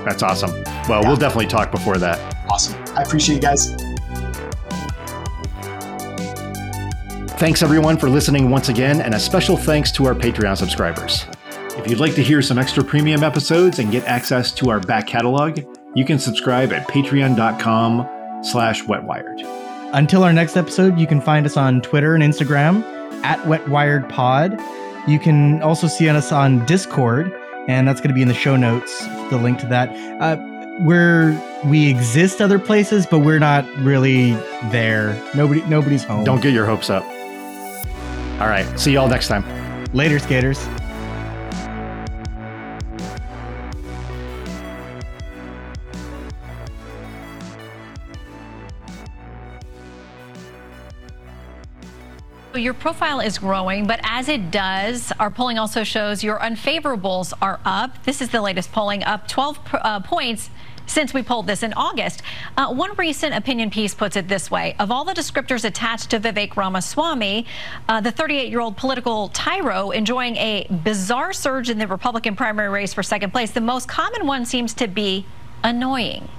That's awesome. Well, yeah. we'll definitely talk before that. Awesome. I appreciate you guys. Thanks everyone for listening once again, and a special thanks to our Patreon subscribers. If you'd like to hear some extra premium episodes and get access to our back catalog, you can subscribe at patreon.com slash wetwired. Until our next episode, you can find us on Twitter and Instagram at wetwiredpod. You can also see us on Discord, and that's going to be in the show notes, the link to that. Uh, where we exist other places, but we're not really there. Nobody, nobody's home. Don't get your hopes up. All right. See y'all next time. Later, skaters. Your profile is growing, but as it does, our polling also shows your unfavorables are up. This is the latest polling, up 12 uh, points since we polled this in August. Uh, one recent opinion piece puts it this way. Of all the descriptors attached to Vivek Ramaswamy, uh, the 38-year-old political tyro enjoying a bizarre surge in the Republican primary race for second place, the most common one seems to be annoying.